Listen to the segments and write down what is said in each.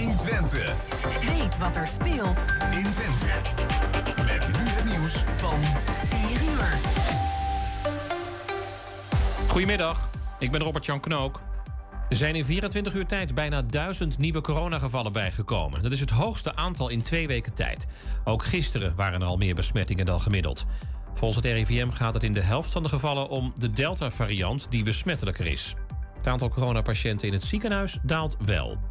120. Weet wat er speelt in Twente. Met nu het nieuws van 4 uur. Goedemiddag, ik ben Robert-Jan Knook. Er zijn in 24 uur tijd bijna 1000 nieuwe coronagevallen bijgekomen. Dat is het hoogste aantal in twee weken tijd. Ook gisteren waren er al meer besmettingen dan gemiddeld. Volgens het RIVM gaat het in de helft van de gevallen om de Delta-variant die besmettelijker is. Het aantal coronapatiënten in het ziekenhuis daalt wel.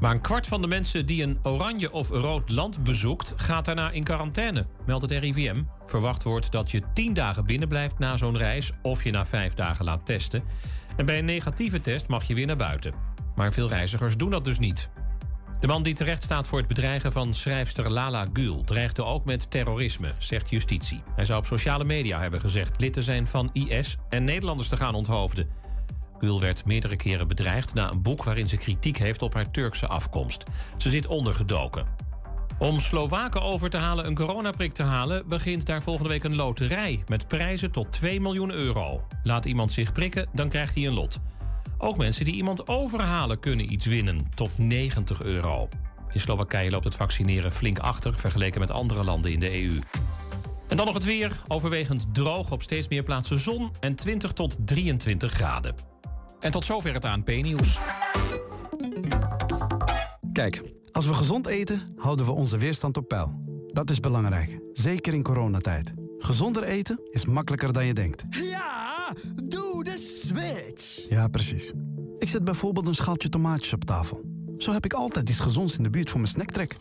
Maar een kwart van de mensen die een oranje of rood land bezoekt, gaat daarna in quarantaine, meldt het RIVM. Verwacht wordt dat je 10 dagen binnen blijft na zo'n reis of je na 5 dagen laat testen. En bij een negatieve test mag je weer naar buiten. Maar veel reizigers doen dat dus niet. De man die terecht staat voor het bedreigen van schrijfster Lala Gül dreigde ook met terrorisme, zegt justitie. Hij zou op sociale media hebben gezegd lid te zijn van IS en Nederlanders te gaan onthoofden. Gül werd meerdere keren bedreigd na een boek waarin ze kritiek heeft op haar Turkse afkomst. Ze zit ondergedoken. Om Slowaken over te halen een coronaprik te halen, begint daar volgende week een loterij met prijzen tot 2 miljoen euro. Laat iemand zich prikken, dan krijgt hij een lot. Ook mensen die iemand overhalen kunnen iets winnen, tot 90 euro. In Slowakije loopt het vaccineren flink achter vergeleken met andere landen in de EU. En dan nog het weer. Overwegend droog op steeds meer plaatsen zon en 20 tot 23 graden. En tot zover het ANP-nieuws. Kijk, als we gezond eten, houden we onze weerstand op peil. Dat is belangrijk, zeker in coronatijd. Gezonder eten is makkelijker dan je denkt. Ja, doe de switch. Ja, precies. Ik zet bijvoorbeeld een schaaltje tomaatjes op tafel. Zo heb ik altijd iets gezonds in de buurt voor mijn snacktrek.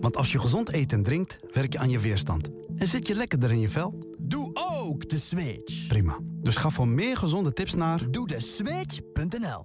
Want als je gezond eet en drinkt, werk je aan je weerstand. En zit je lekkerder in je vel? Doe ook de switch. Prima. Dus ga voor meer gezonde tips naar... Doe de switch.nl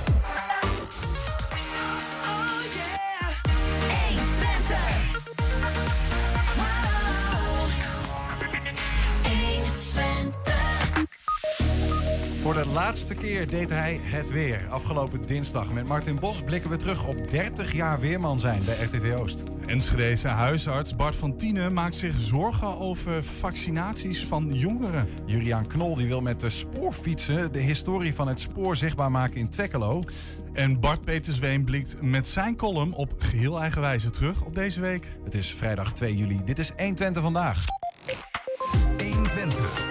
Voor de laatste keer deed hij het weer. Afgelopen dinsdag met Martin Bos blikken we terug op 30 jaar weerman zijn bij RTV Oost. Enschedese huisarts Bart van Tienen maakt zich zorgen over vaccinaties van jongeren. Juriaan Knol die wil met de spoorfietsen de historie van het spoor zichtbaar maken in Twekkelo. En Bart Petersween blikt met zijn column op geheel eigen wijze terug op deze week. Het is vrijdag 2 juli. Dit is 120 vandaag. 120.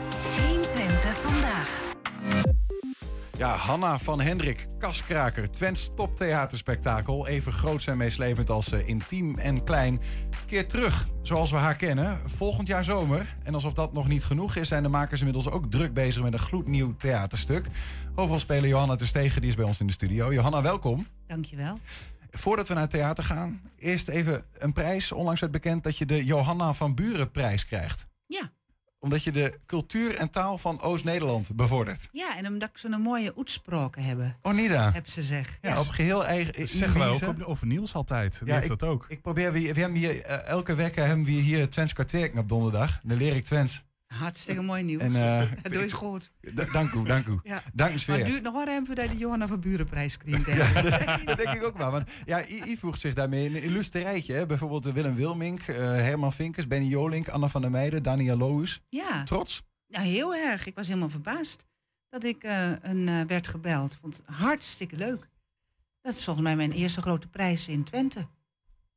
120 vandaag. Ja, Hanna van Hendrik, kaskraker, Twents toptheaterspektakel. Even groot en meeslepend als eh, intiem en klein. Keer terug, zoals we haar kennen, volgend jaar zomer. En alsof dat nog niet genoeg is, zijn de makers inmiddels ook druk bezig met een gloednieuw theaterstuk. Hoofdrolspeler Johanna Terstegen, die is bij ons in de studio. Johanna, welkom. Dankjewel. Voordat we naar het theater gaan, eerst even een prijs. Onlangs werd bekend dat je de Johanna van Buren prijs krijgt. Ja. Omdat je de cultuur en taal van Oost-Nederland bevordert. Ja, en omdat ik zo'n mooie uitspraken hebben. Oh, Nida. Heb ze zeg. Ja, op geheel eigen... Dat zeggen wij ook over Niels altijd. Die Ja, heeft ik, dat ook. Ik probeer, we, we hebben hier, eh, elke week hebben we hier Twents kwartier op donderdag. Dan leer ik Twents. Hartstikke mooi nieuws. En, eh, dat doe je goed. Dank u, dank u. Ja. Dank u Maar het duurt nog wel even voordat de Johanna van Burenprijs krijgt. ik. dat denk ik ook wel. Want ja, I, I voegt zich daarmee in een illustre rijtje. Hè? Bijvoorbeeld eh, Willem Wilmink, eh, Herman Vinkers, Benny Jolink, Anna van der Meijden, Daniel Loos. Ja. Trots? ja, heel erg. Ik was helemaal verbaasd dat ik een, werd gebeld. Vond het hartstikke leuk. Dat is volgens mij mijn eerste grote prijs in Twente.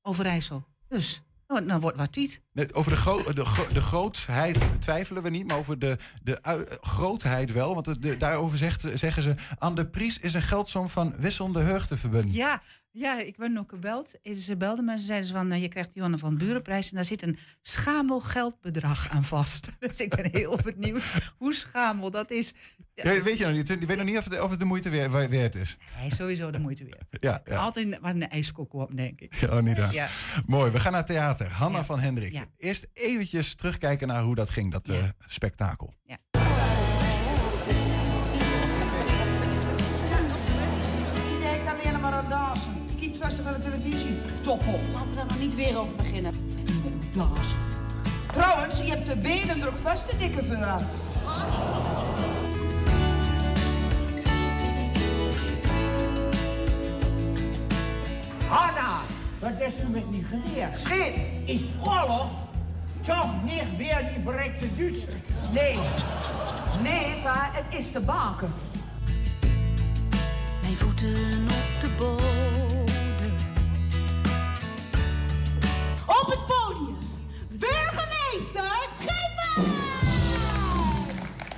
Overijssel. Dus, nou, dan wordt wat tiet. Nee, Over de, gro- de, gro- de grootheid twijfelen we niet, maar over de, de ui- grootheid wel. Want de, de- daarover zegt, zeggen ze... aan de prijs is een geldsom van wisselende heugde verbonden. Ja, ja, ik ben ook gebeld. Ze belden me en ze zeiden ze van, eh, je krijgt de Johanna van Burenprijs... en daar zit een schamel geldbedrag aan vast. Dus ik ben heel benieuwd hoe schamel dat is. Ja, weet je nog niet? Je weet nog niet of het, of het de moeite weer, weer- waard is. Nee, sowieso de moeite weer. Ja, ja. Altijd wat een ijskok op, denk ik. Oh, niet daar. Ja. Mooi, we gaan naar het theater. Hanna Ja. van Hendrik. Ja. Eerst eventjes terugkijken naar hoe dat ging, dat eh, spektakel. Iedereen kan helemaal aan dansen. Van de televisie. Top op. Laten we er nog niet weer over beginnen. Das. Trouwens, je hebt de benen druk vast, de dikke vuur. Hanna, wat is u met niet geleerd? Scheen. Is oorlog toch niet weer die verrekte Duitser? Nee. Nee, va, het is de baken. Mijn voeten op de bodem. Op het podium, burgemeester Schepen!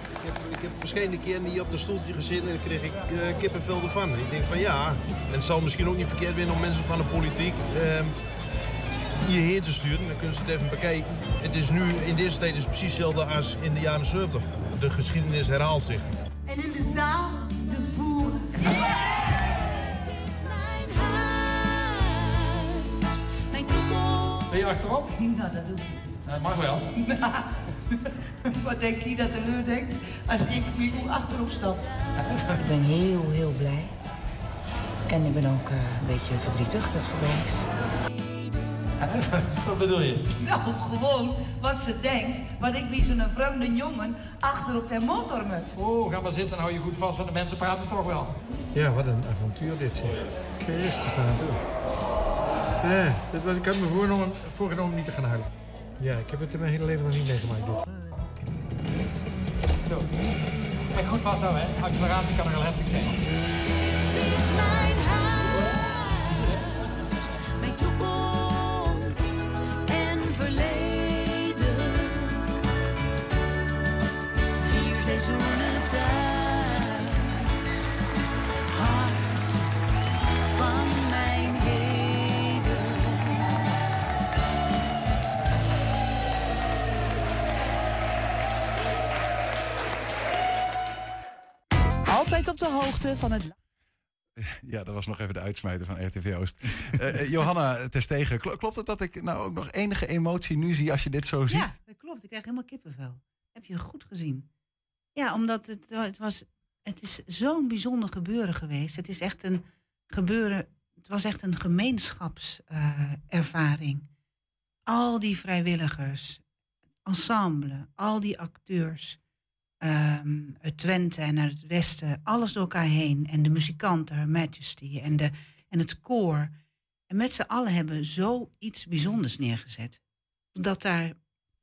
Ik heb, ik heb verschillende keer niet op de stoeltje gezeten en dan kreeg ik eh, kippenvel ervan. Ik denk van ja, en het zal misschien ook niet verkeerd zijn om mensen van de politiek ehm, hierheen te sturen. Dan kunnen ze het even bekijken. Het is nu, in deze tijd is het precies hetzelfde als in de jaren 70. De geschiedenis herhaalt zich. En in de zaal, de boeren. Ben je achterop? Nou, dat doe ik Dat mag wel. niet. Wat denk je dat de leur denkt als ik wie achterop stap? Ik ben heel, heel blij. En ik ben ook eh, een beetje verdrietig dat het voorbij is. Wat bedoel je? Nou, gewoon wat ze denkt, wat ik wie zo'n vreemde jongen achter op de motor moet. Oh, ga maar zitten en hou je goed vast, want de mensen praten toch wel. Ja, wat een avontuur dit zeg. Christus naartoe. Eh, dit was, ik had me voorgenomen, voorgenomen niet te gaan huilen. Ja, ik heb het in mijn hele leven nog niet meegemaakt. Dit. Zo. Je goed vasthouden, hè? Acceleratie kan er wel heftig zijn. Hoogte van het... Ja, dat was nog even de uitsmijter van RTV Oost. Eh, eh, Johanna Terstegen, kl- klopt het dat ik nou ook nog enige emotie nu zie als je dit zo ziet? Ja, dat klopt. Ik krijg helemaal kippenvel. Heb je goed gezien. Ja, omdat het, het was... Het is zo'n bijzonder gebeuren geweest. Het is echt een gebeuren... Het was echt een gemeenschapservaring. al die vrijwilligers, ensemble, al die acteurs... ehm, uit Twente en uit het westen, alles door elkaar heen. En de muzikanten, Her Majesty en, de, en het koor. En met z'n allen hebben zoiets bijzonders neergezet. Dat daar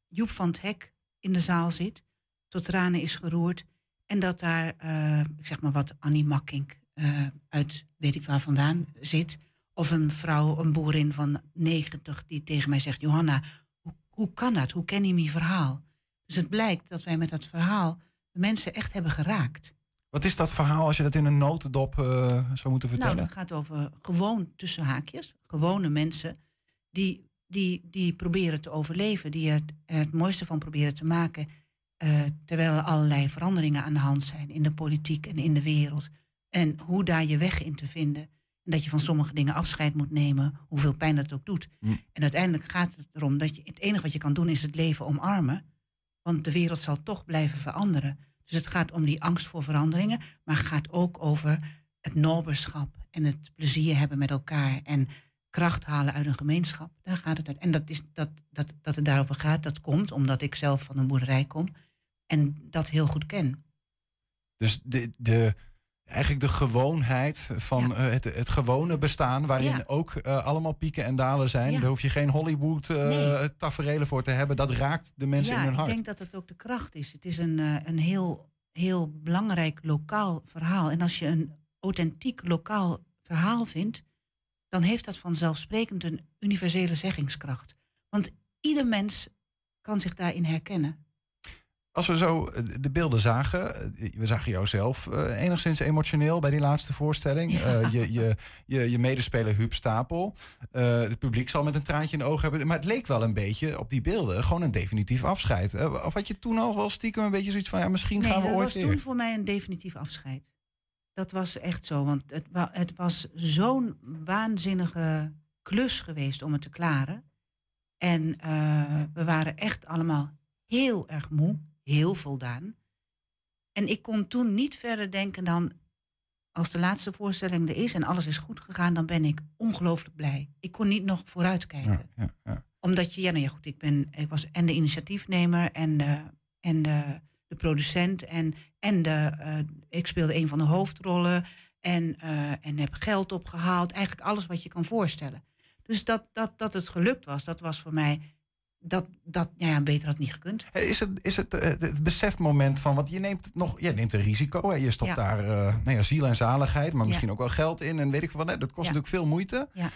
Joep van het Hek in de zaal zit, tot tranen is geroerd. En dat daar, eh, ik zeg maar wat, Annie Makkink eh, uit weet ik waar vandaan zit. Of een vrouw, een boerin van 90, die tegen mij zegt: Johanna, hoe, hoe kan dat? Hoe ken je mijn verhaal? Dus het blijkt dat wij met dat verhaal de mensen echt hebben geraakt. Wat is dat verhaal als je dat in een notendop eh, zou moeten vertellen? Nou, dat gaat over gewoon tussen haakjes, gewone mensen die, die, die proberen te overleven, die er, er het mooiste van proberen te maken, eh, terwijl er allerlei veranderingen aan de hand zijn in de politiek en in de wereld. En hoe daar je weg in te vinden. En dat je van sommige dingen afscheid moet nemen, hoeveel pijn dat ook doet. Hm. En uiteindelijk gaat het erom dat je het enige wat je kan doen is het leven omarmen. Want de wereld zal toch blijven veranderen. Dus het gaat om die angst voor veranderingen, maar gaat ook over het noberschap en het plezier hebben met elkaar en kracht halen uit een gemeenschap. Daar gaat het uit. En dat, is, dat, dat, dat het daarover gaat, dat komt omdat ik zelf van een boerderij kom en dat heel goed ken. Dus de, de, eigenlijk de gewoonheid van eh, het, het gewone bestaan, waarin Ja. ook eh, allemaal pieken en dalen zijn. Ja. Daar hoef je geen Hollywood Nee. taferelen voor te hebben. Dat raakt de mensen in hun hart. ik denk dat het ook de kracht is. Het is een, een heel, heel belangrijk lokaal verhaal. En als je een authentiek lokaal verhaal vindt, dan heeft dat vanzelfsprekend een universele zeggingskracht. Want ieder mens kan zich daarin herkennen. Als we zo eh, de beelden zagen, eh, we zagen jou zelf eh, enigszins emotioneel bij die laatste voorstelling. Je, je, je, je medespeler Huub Stapel. Het publiek zal met een traantje in de ogen hebben. Maar het leek wel een beetje op die beelden gewoon een definitief afscheid. Of had je toen al wel stiekem een beetje zoiets van, ja, misschien nee, gaan we dat ooit was weer. toen voor mij een definitief afscheid. Dat was echt zo, want het, wa- het was zo'n waanzinnige klus geweest om het te klaren. En we waren echt allemaal heel erg moe, heel voldaan. En ik kon toen niet verder denken dan, als de laatste voorstelling er is en alles is goed gegaan, dan ben ik ongelooflijk blij. Ik kon niet nog vooruitkijken. Ja, ja, ja. Omdat je, ja, nou ja, goed, ik, ben, ik was en de initiatiefnemer en de, en de, de producent en, en de, eh, ik speelde een van de hoofdrollen en, eh, en heb geld opgehaald. Eigenlijk alles wat je kan voorstellen. Dus dat, dat, dat het gelukt was, dat was voor mij, dat, dat nou ja, beter had niet gekund. Eh, Is het, is het eh, het besefmoment van, want je neemt het nog, je neemt een risico. Hè? Je stopt Ja. daar eh, nou ja, ziel en zaligheid, maar Ja. misschien ook wel geld in en weet ik wat. Hè? Dat kost natuurlijk veel moeite. Ja.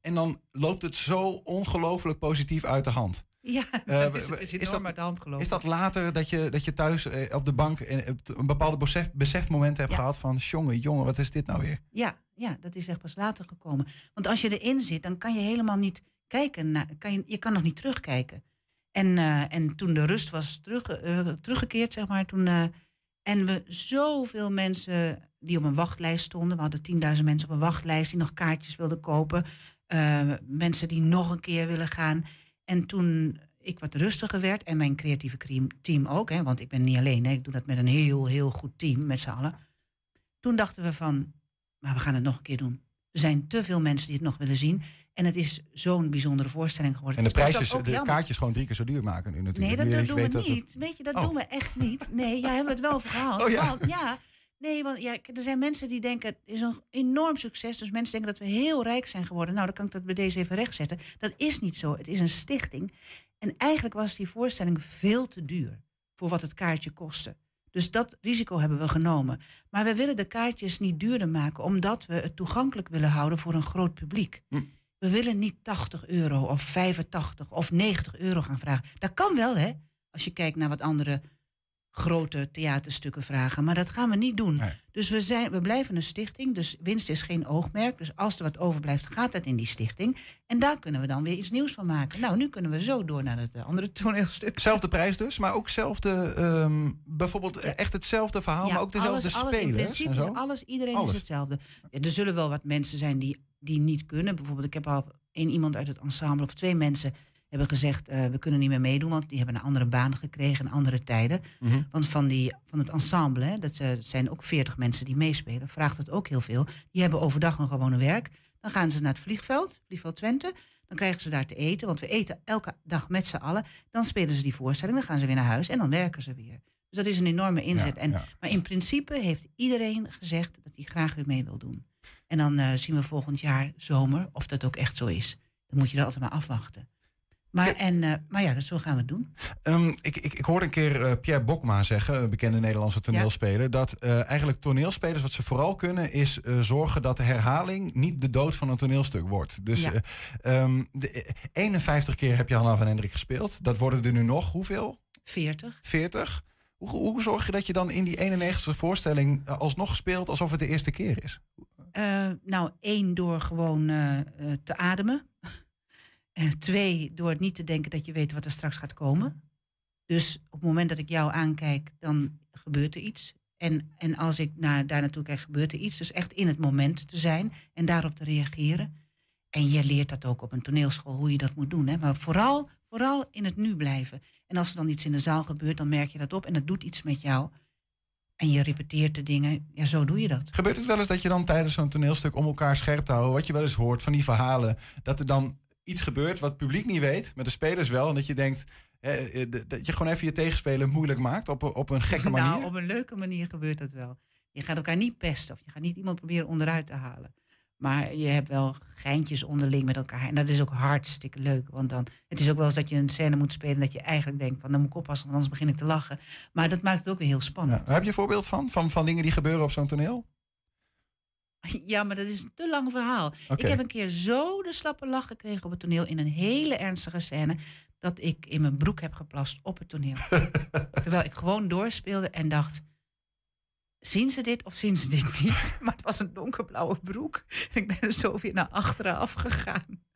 En dan loopt het zo ongelooflijk positief uit de hand. Ja, dat is, is is dat- de hand gelopen. Is dat later dat je, dat je thuis eh, op de bank een bepaalde besef, besefmoment hebt Ja. gehad van, jongen, jongen, wat is dit nou weer? Ja, ja, dat is echt pas later gekomen. Want als je erin zit, dan kan je helemaal niet kijken. Naar, kan je, je kan nog niet terugkijken. En, eh, en toen de rust was terug, eh, teruggekeerd, zeg maar, toen. eh, en we zoveel mensen die op een wachtlijst stonden. We hadden 10.000 mensen op een wachtlijst die nog kaartjes wilden kopen. mensen die nog een keer willen gaan. En toen ik wat rustiger werd, en mijn creatieve team ook, hè, want ik ben niet alleen, hè, ik doe dat met een heel, heel goed team met z'n allen. Toen dachten we van, maar we gaan het nog een keer doen. Er zijn te veel mensen die het nog willen zien. En het is zo'n bijzondere voorstelling geworden. En de Dus prijsjes, de jammer. kaartjes gewoon drie keer zo duur maken nu natuurlijk. Nee, dat, dat doen we dat het- niet. Weet je, dat Oh. doen we echt niet. Nee, jij hebt het wel verhaald. Oh, ja. Want, ja. Nee, want ja, er zijn mensen die denken, het is een enorm succes. Dus mensen denken dat we heel rijk zijn geworden. Nou, dan kan ik dat bij deze even rechtzetten. Dat is niet zo. Het is een stichting. En eigenlijk was die voorstelling veel te duur voor wat het kaartje kostte. Dus dat risico hebben we genomen. Maar we willen de kaartjes niet duurder maken, omdat we het toegankelijk willen houden voor een groot publiek. Hm. We willen niet 80 euro of 85 of 90 euro gaan vragen. Dat kan wel, hè? Als je kijkt naar wat andere grote theaterstukken vragen. Maar dat gaan we niet doen. Dus we, zijn, we blijven een stichting. Dus winst is geen oogmerk. Dus als er wat overblijft, gaat dat in die stichting. En daar kunnen we dan weer iets nieuws van maken. Nou, nu kunnen we zo door naar het eh, andere toneelstuk. Zelfde prijs dus, maar ook zelfde, ehm, bijvoorbeeld echt hetzelfde verhaal, maar ook dezelfde alles, alles, in spelers principe en zo. alles, iedereen Alles. is hetzelfde. Er zullen wel wat mensen zijn die, die niet kunnen. Bijvoorbeeld, ik heb al één iemand uit het ensemble, of twee mensen hebben gezegd, eh, we kunnen niet meer meedoen, want die hebben een andere baan gekregen en andere tijden. Mhm. Want van, die, van het ensemble, hè, dat zijn ook veertig mensen die meespelen, vraagt het ook heel veel. Die hebben overdag een gewone werk. Dan gaan ze naar het vliegveld, vliegveld Twente. Dan krijgen ze daar te eten, want we eten elke dag met z'n allen. Dan spelen ze die voorstelling, dan gaan ze weer naar huis en dan werken ze weer. Dus dat is een enorme inzet. Ja, en, ja. Maar in principe heeft iedereen gezegd dat hij graag weer mee wil doen. En dan eh, zien we volgend jaar zomer of dat ook echt zo is. Dan moet je dat altijd maar afwachten. Maar, en, eh, maar ja, dus zo gaan we het doen. Ehm, ik, ik, ik hoorde een keer eh, Pierre Bokma zeggen, een bekende Nederlandse toneelspeler, dat eigenlijk toneelspelers wat ze vooral kunnen is zorgen dat de herhaling niet de dood van een toneelstuk wordt. Dus Ja. eh, ehm, de, eh, 51 keer heb je Hanna van Hendrik gespeeld. Dat worden er nu nog hoeveel? 40. 40. Hoe, hoe zorg je dat je dan in die 91ste voorstelling alsnog speelt alsof het de eerste keer is? Eh, nou, één, door gewoon eh, eh, te ademen. Twee, door niet te denken dat je weet wat er straks gaat komen. Dus op het moment dat ik jou aankijk, dan gebeurt er iets. En, en als ik naar, daar naartoe kijk, gebeurt er iets. Dus echt in het moment te zijn en daarop te reageren. En je leert dat ook op een toneelschool, hoe je dat moet doen. Hè? Maar vooral, vooral in het nu blijven. En als er dan iets in de zaal gebeurt, dan merk je dat op en dat doet iets met jou. En je repeteert de dingen. Ja, zo doe je dat. Gebeurt het wel eens dat je dan tijdens zo'n toneelstuk om elkaar scherp te houden, wat je wel eens hoort van die verhalen, dat er dan iets gebeurt wat het publiek niet weet, maar de spelers wel, en dat je denkt eh, dat je gewoon even je tegenspeler moeilijk maakt op, op een gekke manier? Nou, op een leuke manier gebeurt dat wel. Je gaat elkaar niet pesten of je gaat niet iemand proberen onderuit te halen. Maar je hebt wel geintjes onderling met elkaar. En dat is ook hartstikke leuk. Want dan, het is ook wel eens dat je een scène moet spelen... dat je eigenlijk denkt van, dan moet ik oppassen... want anders begin ik te lachen. Maar dat maakt het ook weer heel spannend. Ja. Heb je een voorbeeld van, van, van dingen die gebeuren op zo'n toneel? Ja, maar dat is een te lang verhaal. Ik heb een keer zo de slappe lach gekregen op het toneel... in een hele ernstige scène... dat ik in mijn broek heb geplast op het toneel. Terwijl ik gewoon doorspeelde en dacht... Zien ze dit of zien ze dit niet? Maar het was een donkerblauwe broek. En ik ben er zo weer naar achteren afgegaan.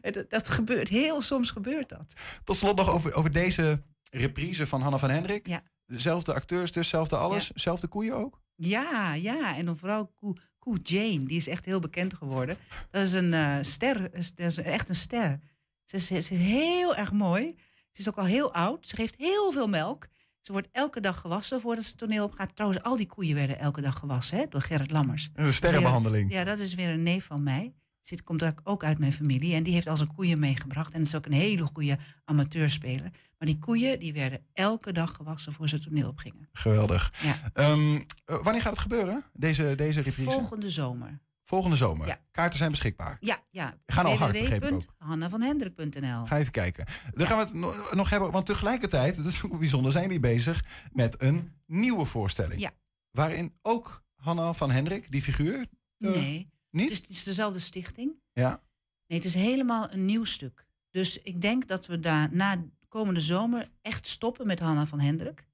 Dat, dat gebeurt, heel soms gebeurt dat. Tot slot nog over, over deze reprise van Hanna van Hendrik. Ja. Dezelfde acteurs, dus zelfde alles, zelfde koeien ook? Ja, ja. En dan vooral Koe, Koe Jane, die is echt heel bekend geworden. Dat is een eh, ster, dat is echt een ster. Ze is, ze is heel erg mooi. Ze is ook al heel oud. Ze geeft heel veel melk. Ze wordt elke dag gewassen voordat ze het toneel op gaat. Trouwens, al die koeien werden elke dag gewassen hè, door Gerrit Lammers. Een sterrenbehandeling. Ja, dat is weer een neef van mij. Zit, komt ook- uit mijn familie. En die heeft al zijn koeien meegebracht. En is ook een hele goede amateurspeler. Maar die koeien die werden elke dag gewassen voor ze het toneel opgingen. Geweldig. Ja. Ehm, eh, wanneer gaat het gebeuren, deze, deze reprise? Volgende zomer. Volgende zomer. Ja. Kaarten zijn beschikbaar. Ja, ja. Gaan al hard, begreep ik ook. www.hannavanhendrik.nl Ga even kijken. Dan gaan we het no- nog hebben, want tegelijkertijd, dat is bijzonder, zijn die bezig met een nieuwe voorstelling. Ja. Waarin ook Hanna van Hendrik, die figuur. eh, Nee. Niet? Het is, het is dezelfde stichting. Ja. Nee, het is helemaal een nieuw stuk. Dus ik denk dat we daar na komende zomer echt stoppen met Hanna van Hendrik.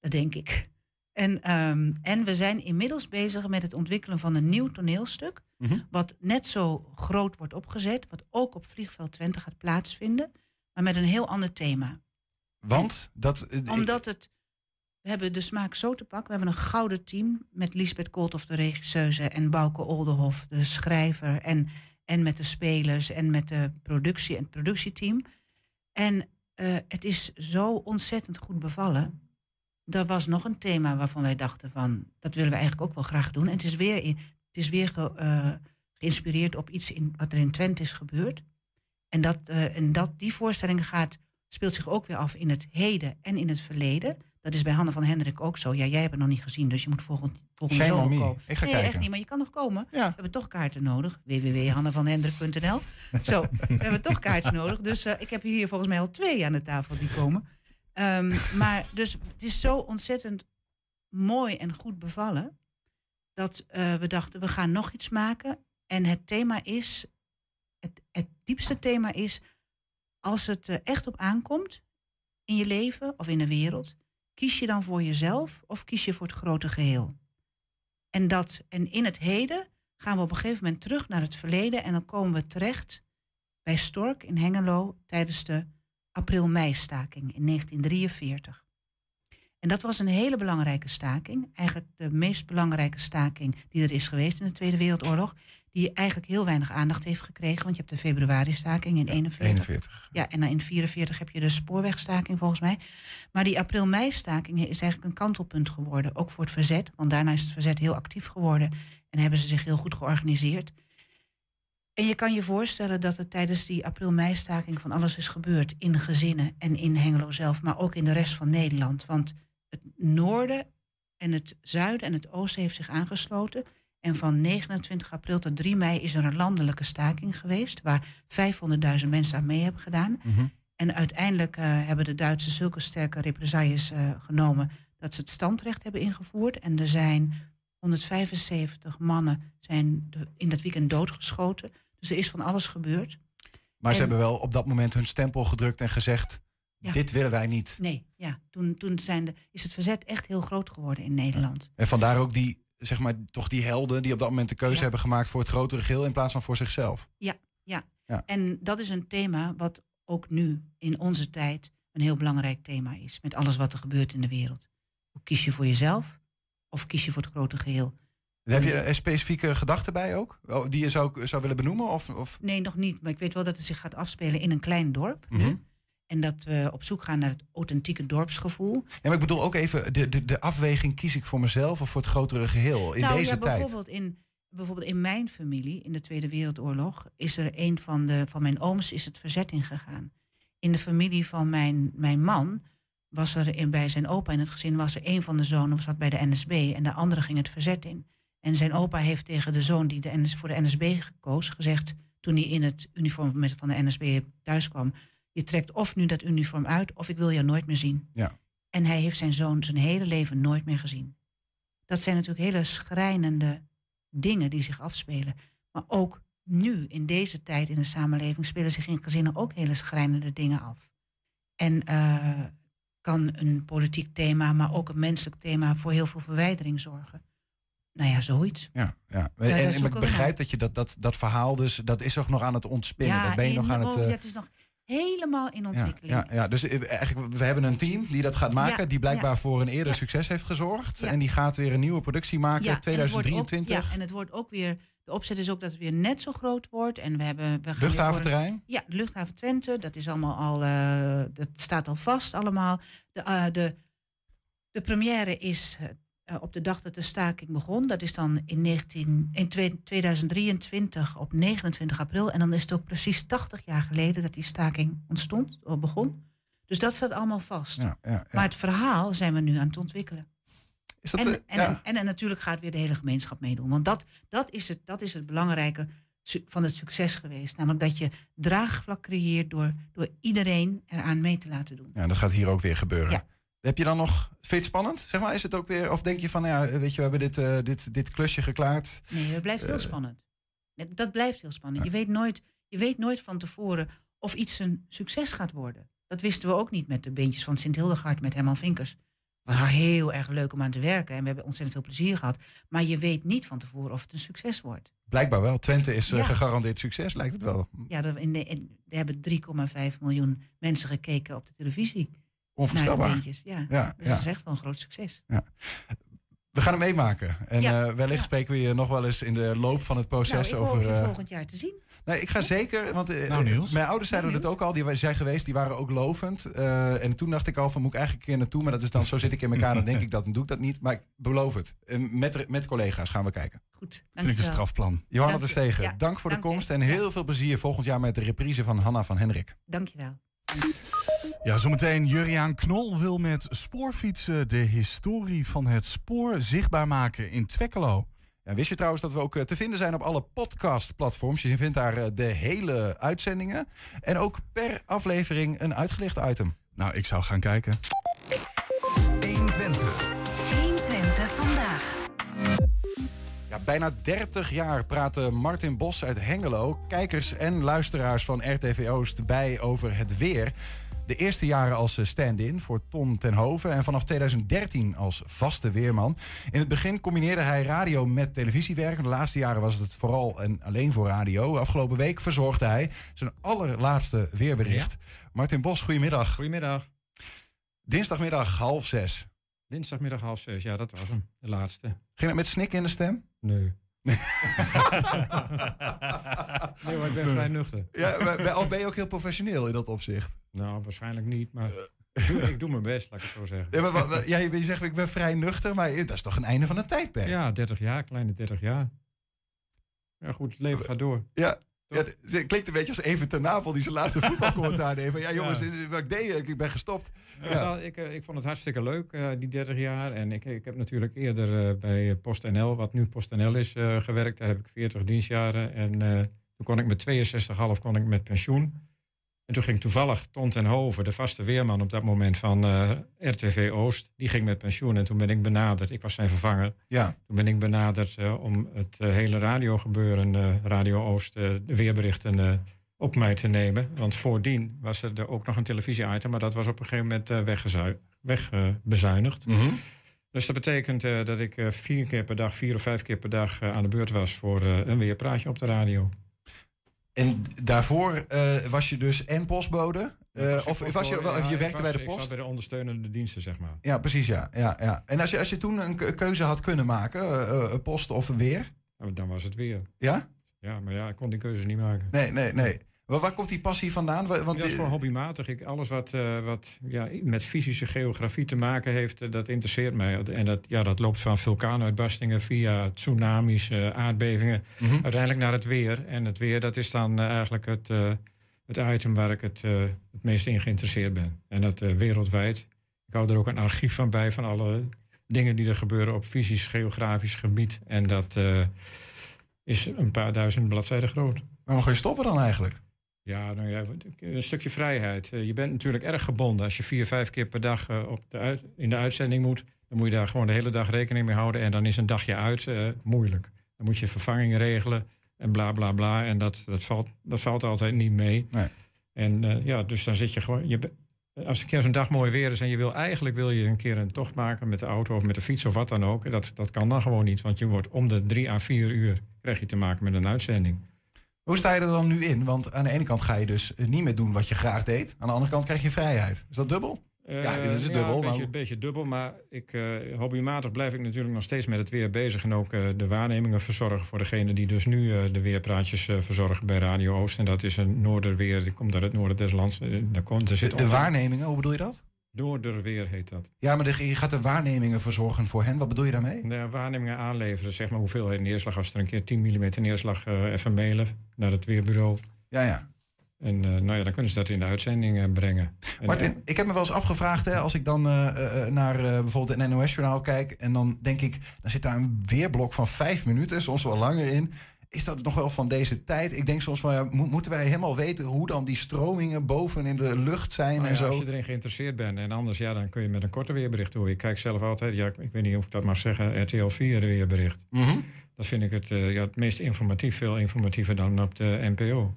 Dat denk ik. En, ehm, en we zijn inmiddels bezig met het ontwikkelen van een nieuw toneelstuk. Mhm. Wat net zo groot wordt opgezet. Wat ook op Vliegveld Twente gaat plaatsvinden. Maar met een heel ander thema. Want dat. eh, Omdat het. We hebben de smaak zo te pakken. We hebben een gouden team met Lisbeth Kooltoff, de regisseuse, en Bouke Oldenhof, de schrijver, en, en met de spelers en met de productie en het productieteam. En eh, het is zo ontzettend goed bevallen. Er was nog een thema waarvan wij dachten van, dat willen we eigenlijk ook wel graag doen. En het is weer, in, het is weer ge- eh, geïnspireerd op iets in, wat er in Twente is gebeurd. En, dat, eh, en dat, die voorstelling gaat, speelt zich ook weer af in het heden en in het verleden. Dat is bij Hanne van Hendrik ook zo. Ja, jij hebt het nog niet gezien, dus je moet volgend, volgende zomer me. komen. Ik ga nee, kijken. echt niet, maar je kan nog komen. Ja. We hebben toch kaarten nodig. www.hannevanhendrik.nl Zo, we hebben toch kaarten nodig. Dus eh, ik heb hier volgens mij al twee aan de tafel die komen. Ehm, maar dus het is zo ontzettend mooi en goed bevallen... dat eh, we dachten, we gaan nog iets maken. En het thema is, het, het diepste thema is... als het er echt op aankomt in je leven of in de wereld... kies je dan voor jezelf of kies je voor het grote geheel? En, dat, en in het heden gaan we op een gegeven moment terug naar het verleden... en dan komen we terecht bij Stork in Hengelo... tijdens de april-mei-staking in 1943. En dat was een hele belangrijke staking. Eigenlijk de meest belangrijke staking die er is geweest in de Tweede Wereldoorlog. Die eigenlijk heel weinig aandacht heeft gekregen. Want je hebt de februari-staking in 41. 41. Ja, en dan in 44 heb je de spoorwegstaking volgens mij. Maar die april-mei-staking is eigenlijk een kantelpunt geworden. Ook voor het verzet. Want daarna is het verzet heel actief geworden. En hebben ze zich heel goed georganiseerd. En je kan je voorstellen dat er tijdens die april-mei-staking van alles is gebeurd. In gezinnen en in Hengelo zelf, maar ook in de rest van Nederland. Want het noorden en het zuiden en het oosten heeft zich aangesloten. En van 29 april tot 3 mei is er een landelijke staking geweest. Waar 500.000 mensen aan mee hebben gedaan. Mhm. En uiteindelijk eh, hebben de Duitsers zulke sterke represailles eh, genomen. dat ze het standrecht hebben ingevoerd. En er zijn 175 mannen zijn in dat weekend doodgeschoten. Dus er is van alles gebeurd. Maar ze En- hebben wel op dat moment hun stempel gedrukt en gezegd: Ja. dit willen wij niet. Nee, ja, toen, toen zijn de, is het verzet echt heel groot geworden in Nederland. En vandaar ook die, zeg maar, toch die helden die op dat moment de keuze hebben gemaakt voor het grotere geheel in plaats van voor zichzelf. Ja, ja. Ja. En dat is een thema wat ook nu in onze tijd een heel belangrijk thema is. Met alles wat er gebeurt in de wereld. Kies je voor jezelf of kies je voor het grote geheel? Heb je een specifieke gedachten bij ook? Oh, Die je zou, zou willen benoemen? Of, of? Nee, nog niet. Maar ik weet wel dat het zich gaat afspelen in een klein dorp. Mhm. En dat we op zoek gaan naar het authentieke dorpsgevoel. Ja, maar ik bedoel ook even de, de, de afweging: kies ik voor mezelf of voor het grotere geheel in nou, deze ja, tijd? bijvoorbeeld in, bijvoorbeeld in mijn familie, in de Tweede Wereldoorlog, is er een van, de, van mijn ooms is het verzet ingegaan. In de familie van mijn, mijn man was er in, bij zijn opa in het gezin was er een van de zonen zat bij de NSB en de andere ging het verzet in. En zijn opa heeft tegen de zoon die de NS, voor de NSB gekoos gezegd toen hij in het uniform met, van de NSB thuis kwam: je trekt of nu dat uniform uit of ik wil je nooit meer zien. Ja. En hij heeft zijn zoon zijn hele leven nooit meer gezien. Dat zijn natuurlijk hele schrijnende dingen die zich afspelen. Maar ook nu, in deze tijd in de samenleving, spelen zich in gezinnen ook hele schrijnende dingen af. En eh, kan een politiek thema, maar ook een menselijk thema voor heel veel verwijdering zorgen. Nou ja, zoiets. Ja, ja. Ja, en, ik begrijp dat je dat, dat, dat verhaal dus, dat is toch nog aan het ontspinnen. dat ben je nog aan het... eh, ja, het is nog helemaal in ontwikkeling. ja, ja, dus eh, eigenlijk, we hebben een team die dat gaat maken, Ja, die blijkbaar voor een eerder succes heeft gezorgd. En die gaat weer een nieuwe productie maken, Ja, en ook- 2023. ja, en het wordt ook weer. De opzet is ook dat het weer net zo groot wordt. En we hebben. We gaan Luchthaventerrein? een- Ja, de luchthaven Twente. Dat is allemaal al. eh, dat staat al vast allemaal. De, de, de première is eh, eh, op de dag dat de staking begon. Dat is dan in, 19, in twee- 2023 op 29 april. En dan is het ook precies 80 jaar geleden dat die staking ontstond, of begon. Dus dat staat allemaal vast. Ja, ja, ja. Maar het verhaal zijn we nu aan het ontwikkelen. Is dat en, de- en, en, en natuurlijk gaat weer de hele gemeenschap meedoen. Want dat, dat, is, het, dat is het belangrijke van het succes geweest. Namelijk dat je draagvlak creëert door, door iedereen eraan mee te laten doen. Ja, dat gaat hier ook weer gebeuren. Heb je dan nog, vind je het spannend? Zeg maar, is het ook weer, of denk je van, nou ja, weet je, we hebben dit, eh, dit, dit klusje geklaard. Nee, het blijft heel Eh, spannend. Dat blijft heel spannend. Je, weet nooit, je weet nooit van tevoren of iets een succes gaat worden. Dat wisten we ook niet met de beentjes van Sint Hildegard met Herman Vinkers. Het was heel erg leuk om aan te werken en we hebben ontzettend veel plezier gehad. Maar je weet niet van tevoren of het een succes wordt. Blijkbaar wel. Twente is eh, Ja. gegarandeerd succes, lijkt het wel. Ja, er, in de, in- er hebben 3,5 miljoen mensen gekeken op de televisie. Onvoorstelbaar. Naar de beentjes. Ja, Ja, dus ja. dat is echt wel een groot succes. We gaan het meemaken. En Ja, eh, wellicht spreken we je nog wel eens in de loop van het proces nou, ik over. hoop je eh, volgend jaar te zien. Nee, ik ga zeker, want eh, Nou, Niels. mijn ouders zeiden Nou, het ook al, die zijn geweest, die waren ook lovend. Eh, en toen dacht ik al van, moet ik eigenlijk een keer naartoe, maar dat is dan, zo zit ik in elkaar, dan denk ik dat en doe ik dat niet. Maar ik beloof het. Met, met collega's gaan we kijken. Goed, Vind ik een strafplan. Johanna de. Stegen, Ja, dank voor de dank komst en heel veel plezier volgend jaar met de reprise van Hanna van Hendrik. Dankjewel. Ja, zometeen Juriaan Knol wil met spoorfietsen de historie van het spoor zichtbaar maken in Twekkelo. Ja, wist je trouwens dat we ook eh, te vinden zijn op alle podcastplatforms? Je vindt daar eh, de hele uitzendingen. En ook per aflevering een uitgelicht item. Nou, ik zou gaan kijken. 120. 120 vandaag. Ja, bijna 30 jaar praten Martin Bos uit Hengelo, kijkers en luisteraars van RTV Oost bij over het weer. De eerste jaren als eh, stand-in voor Ton ten Hoven en vanaf 2013 als vaste weerman. In het begin combineerde hij radio met televisiewerk. De laatste jaren was het vooral en alleen voor radio. Afgelopen week verzorgde hij zijn allerlaatste weerbericht. Martin Bos, goedemiddag. Goedemiddag. Dinsdagmiddag half zes. Dinsdagmiddag half zes, ja, dat was hem. De laatste. Ging het met snik in de stem? Nee. Nee, maar ik ben vrij nuchter. Ja, maar- maar- of ben je ook heel professioneel in dat opzicht? Nou, waarschijnlijk niet, maar ik doe, ik doe mijn best, laat ik het zo zeggen. Ja, maar, ja, je zegt ik ben vrij nuchter, maar dat is toch een einde van een tijdperk? Ja, 30 jaar, kleine 30 jaar. Ja, goed, het leven gaat door. Ja. Ja, het- klinkt een beetje als even ten navel die zijn laatste voetbalcommentaar deed. Van, ja jongens, Ja. wat ik deed, ik ben gestopt. Ja. Ja. Ik, eh, ik vond het hartstikke leuk, eh, die 30 jaar. En ik, ik heb natuurlijk eerder eh, bij PostNL, wat nu PostNL is, gewerkt. Daar heb ik 40 dienstjaren. En toen kon ik met 62,5 kon ik met pensioen. En toen ging toevallig Ton ten Hoven, de vaste weerman op dat moment van eh, RTV Oost, die ging met pensioen. En toen ben ik benaderd, ik was zijn vervanger. Ja. Toen ben ik benaderd eh, om het eh, hele radiogebeuren, Radio Oost, de weerberichten op mij te nemen. Want voordien was er ook nog een televisie-item, maar dat was op een gegeven moment wegbezuinigd. Mhm. Dus dat betekent dat ik vier keer per dag, vier of vijf keer per dag aan de beurt was voor een weerpraatje op de radio. En daarvoor eh, was je dus en postbode? Eh, Ik of was je, wel- ja, je ik werkte was- bij de Ik post? zat bij de ondersteunende diensten, zeg maar. Ja, precies, ja. ja, ja. En als je, als je toen een ke- keuze had kunnen maken, eh, post of weer? Dan was het weer. Ja? Ja, maar ja, ik kon die keuze niet maken. Nee, nee, nee. Maar waar komt die passie vandaan? Wa- Want, dat is gewoon hobbymatig. Ik, alles wat, eh, wat ja, met fysische geografie te maken heeft, eh, dat interesseert mij. En dat, ja, dat loopt van vulkaanuitbarstingen via tsunamis, eh, aardbevingen, Mhm. uiteindelijk naar het weer. En het weer, dat is dan eigenlijk het, het item waar ik het, het meest in geïnteresseerd ben. En dat wereldwijd. Ik hou er ook een archief van bij van alle dingen die er gebeuren op fysisch, geografisch gebied. En dat is een paar duizend bladzijden groot. Waarom ga je stoppen dan eigenlijk? Ja, nou ja, een stukje vrijheid. Eh, Je bent natuurlijk erg gebonden. Als je vier, vijf keer per dag eh, op de uit, in de uitzending moet, dan moet je daar gewoon de hele dag rekening mee houden. En dan is een dagje uit eh, moeilijk. Dan moet je vervangingen regelen en bla bla bla. En dat, dat, valt, dat valt altijd niet mee. Nee. En ja, dus dan zit je gewoon. Je, als een keer zo'n dag mooi weer is en je wil eigenlijk wil je een keer een tocht maken met de auto of met de fiets of wat dan ook. Dat, dat kan dan gewoon niet. Want je wordt om de drie à vier uur krijg je te maken met een uitzending. Hoe sta je er dan nu in? Want aan de ene kant ga je dus eh, niet meer doen wat je graag deed. Aan de andere kant krijg je vrijheid. Is dat dubbel? ja, dat is Eh, dubbel. Een maar- beetje, een beetje dubbel, maar ik, eh, hobbymatig blijf ik natuurlijk nog steeds met het weer bezig. En ook eh, de waarnemingen verzorgen voor degene die dus nu eh, de weerpraatjes eh, verzorgen bij Radio Oost. En dat is een noorderweer, die komt uit het noorden des lands. Eh, daar komt, er zit de, waarnemingen, hoe bedoel je dat? Noorderweer heet dat. Ja, maar je gaat er waarnemingen verzorgen voor hen. Wat bedoel je daarmee? De waarnemingen aanleveren, zeg maar hoeveelheid neerslag. Als er een keer 10 mm neerslag eh, even mailen naar het weerbureau. Ja, ja. En eh, nou ja, dan kunnen ze dat in de uitzending eh, brengen. En, Martin, ik heb me wel eens afgevraagd, hè, als ik dan naar bijvoorbeeld het NOS-journaal kijk... en dan denk ik, dan zit daar een weerblok van vijf minuten, soms wel langer in. Is dat nog wel van deze tijd? Ik denk soms van, ja, mo- moeten wij helemaal weten hoe dan die stromingen boven in de lucht zijn Nou en ja, zo? Als je erin geïnteresseerd bent en anders, ja, dan kun je met een korte weerbericht door. Ik kijk zelf altijd, ja, ik weet niet of ik dat mag zeggen, RTL 4 weerbericht. Mhm. Dat vind ik het, eh, ja, het meest informatief, veel informatiever dan op de NPO.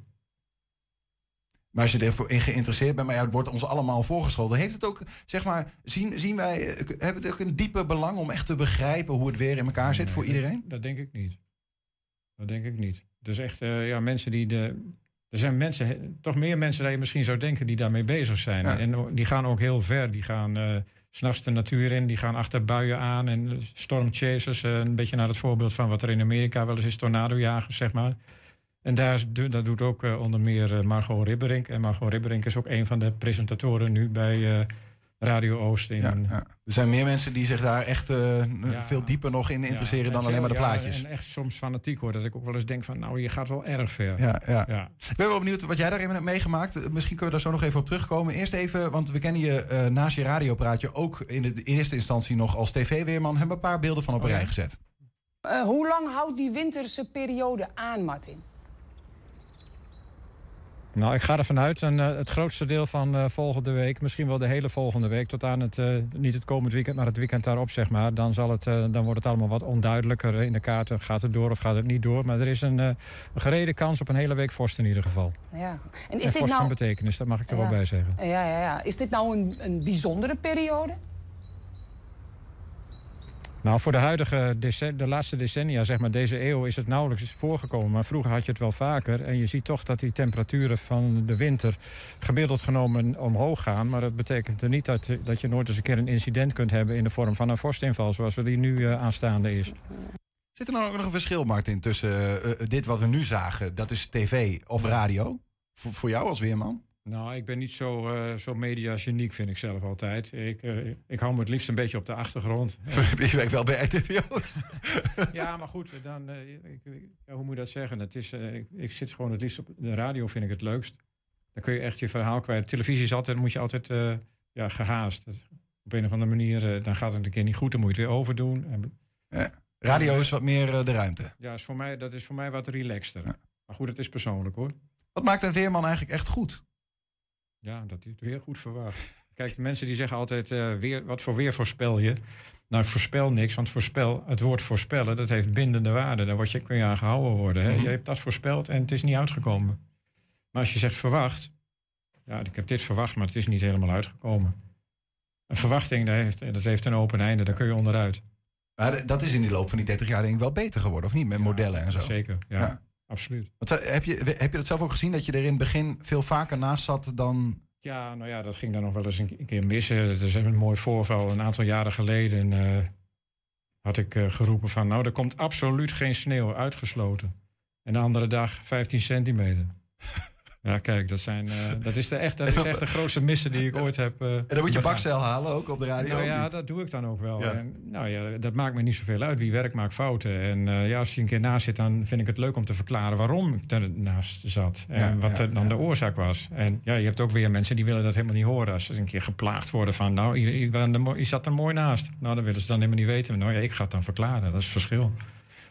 Maar als je ervoor in geïnteresseerd bent, maar ja, het wordt ons allemaal voorgeschoteld. Heeft het ook, zeg maar, zien, zien wij, eh, hebben het ook een diepe belang om echt te begrijpen hoe het weer in elkaar zit voor dat- iedereen? Dat denk ik niet. Dat denk ik niet. Is echt, eh, ja, mensen die de. Er zijn mensen, toch meer mensen dan je misschien zou denken die daarmee bezig zijn. Ja. En die gaan ook heel ver. Die gaan s s'nachts de natuur in, die gaan achter buien aan en stormchasers. eh, een beetje naar het voorbeeld van wat er in Amerika wel eens is, tornadojagers, zeg maar. En daar, dat doet ook onder meer Margot Ribberink. En Margot Ribberink is ook een van de presentatoren nu bij Radio Oost. In, Ja, ja. Er zijn meer mensen die zich daar echt eh, veel dieper nog in interesseren Ja, dan en alleen maar de plaatjes. en echt soms fanatiek hoor. Dat ik ook wel eens denk van, nou, je gaat wel erg ver. Ja, ja. Ja. Ik ben wel benieuwd wat jij daarin hebt meegemaakt. Eh, Misschien kunnen we daar zo nog even op terugkomen. Eerst even, want we kennen je eh, naast je radiopraatje ook in de eerste instantie nog als tv-weerman. Hebben een paar beelden van op een Oh, rij gezet. Eh, hoe lang houdt die winterse periode aan, Martin? Nou, ik ga ervan uit, en, eh, het grootste deel van eh, volgende week, misschien wel de hele volgende week, tot aan het, eh, niet het komend weekend, maar het weekend daarop, zeg maar. Dan, zal het, dan wordt het allemaal wat onduidelijker in de kaarten. Gaat het door of gaat het niet door? Maar er is een, een gerede kans op een hele week vorst in ieder geval. Ja. En En is dit vorst van nou... betekenis, dat mag ik er Ja. wel bij zeggen. Ja, ja, ja. Is dit nou een, een bijzondere periode? Nou, voor de huidige, de laatste decennia, zeg maar deze eeuw, is het nauwelijks voorgekomen. Maar vroeger had je het wel vaker. En je ziet toch dat die temperaturen van de winter gemiddeld genomen omhoog gaan. Maar dat betekent er niet dat, dat je nooit eens een keer een incident kunt hebben in de vorm van een vorstinval, zoals we die nu eh, aanstaande is. Zit er nou ook nog een verschil, Martin, tussen eh, eh, dit wat we nu zagen, dat is tv of radio? Voor jou als weerman? Nou, ik ben niet zo, eh zo media-geniek, vind ik zelf altijd. Ik, eh, ik hou me het liefst een beetje op de achtergrond. Je werkt wel bij RTV Oost. ja, maar goed, dan, eh, ik, ik- hoe moet je dat zeggen? Het is, ik, ik zit gewoon het liefst op de radio, vind ik het leukst. Dan kun je echt je verhaal kwijt. Televisie is altijd, moet je altijd ja, gehaast. Op een of andere manier, dan gaat het een keer niet goed, dan moet je het weer overdoen. En, Ja. Radio is wat meer de ruimte. ja, is voor mij, dat is voor mij wat relaxter. Maar goed, het is persoonlijk hoor. Wat maakt een weerman eigenlijk echt goed? Ja, dat hij het weer goed verwacht. Kijk, mensen die zeggen altijd, eh, weer, wat voor weer voorspel je? Nou, ik voorspel niks, want voorspel, het woord voorspellen, dat heeft bindende waarde. Daar word je, kun je aan gehouden worden. Hè? Mhm. Je hebt dat voorspeld en het is niet uitgekomen. Maar als je zegt verwacht, ja, ik heb dit verwacht, maar het is niet helemaal uitgekomen. Een verwachting, dat heeft, dat heeft een open einde, daar kun je onderuit. Maar dat is in die loop van die 30 jaar denk ik wel beter geworden, of niet? Met modellen en zo. Zeker, ja, Ja. Absoluut. Wat zou- heb, je, heb je dat zelf ook gezien, dat je er in het begin veel vaker naast zat dan... Ja, nou ja, dat ging dan nog wel eens een keer mis. Er is een mooi voorval. Een aantal jaren geleden eh, had ik eh, geroepen van... nou, er komt absoluut geen sneeuw, uitgesloten. En de andere dag 15 centimeter. Ja, kijk, dat, zijn, eh, dat, is de echt, dat is echt de grootste missen die ik ooit heb eh En dan moet je bakcel halen, ook op de radio, Nou ja, dat doe ik dan ook wel. Ja. En, nou ja, dat maakt me niet zoveel uit. Wie werkt maakt fouten. En eh, ja, als je een keer naast zit, dan vind ik het leuk om te verklaren waarom ik ernaast zat. En Ja, wat ja, dan de oorzaak was. En ja, je hebt ook weer mensen die willen dat helemaal niet horen. Als ze een keer geplaagd worden van, nou, je zat er mooi naast. Nou, dan willen ze dan helemaal niet weten. Nou ja, ik ga het dan verklaren. Dat is het verschil.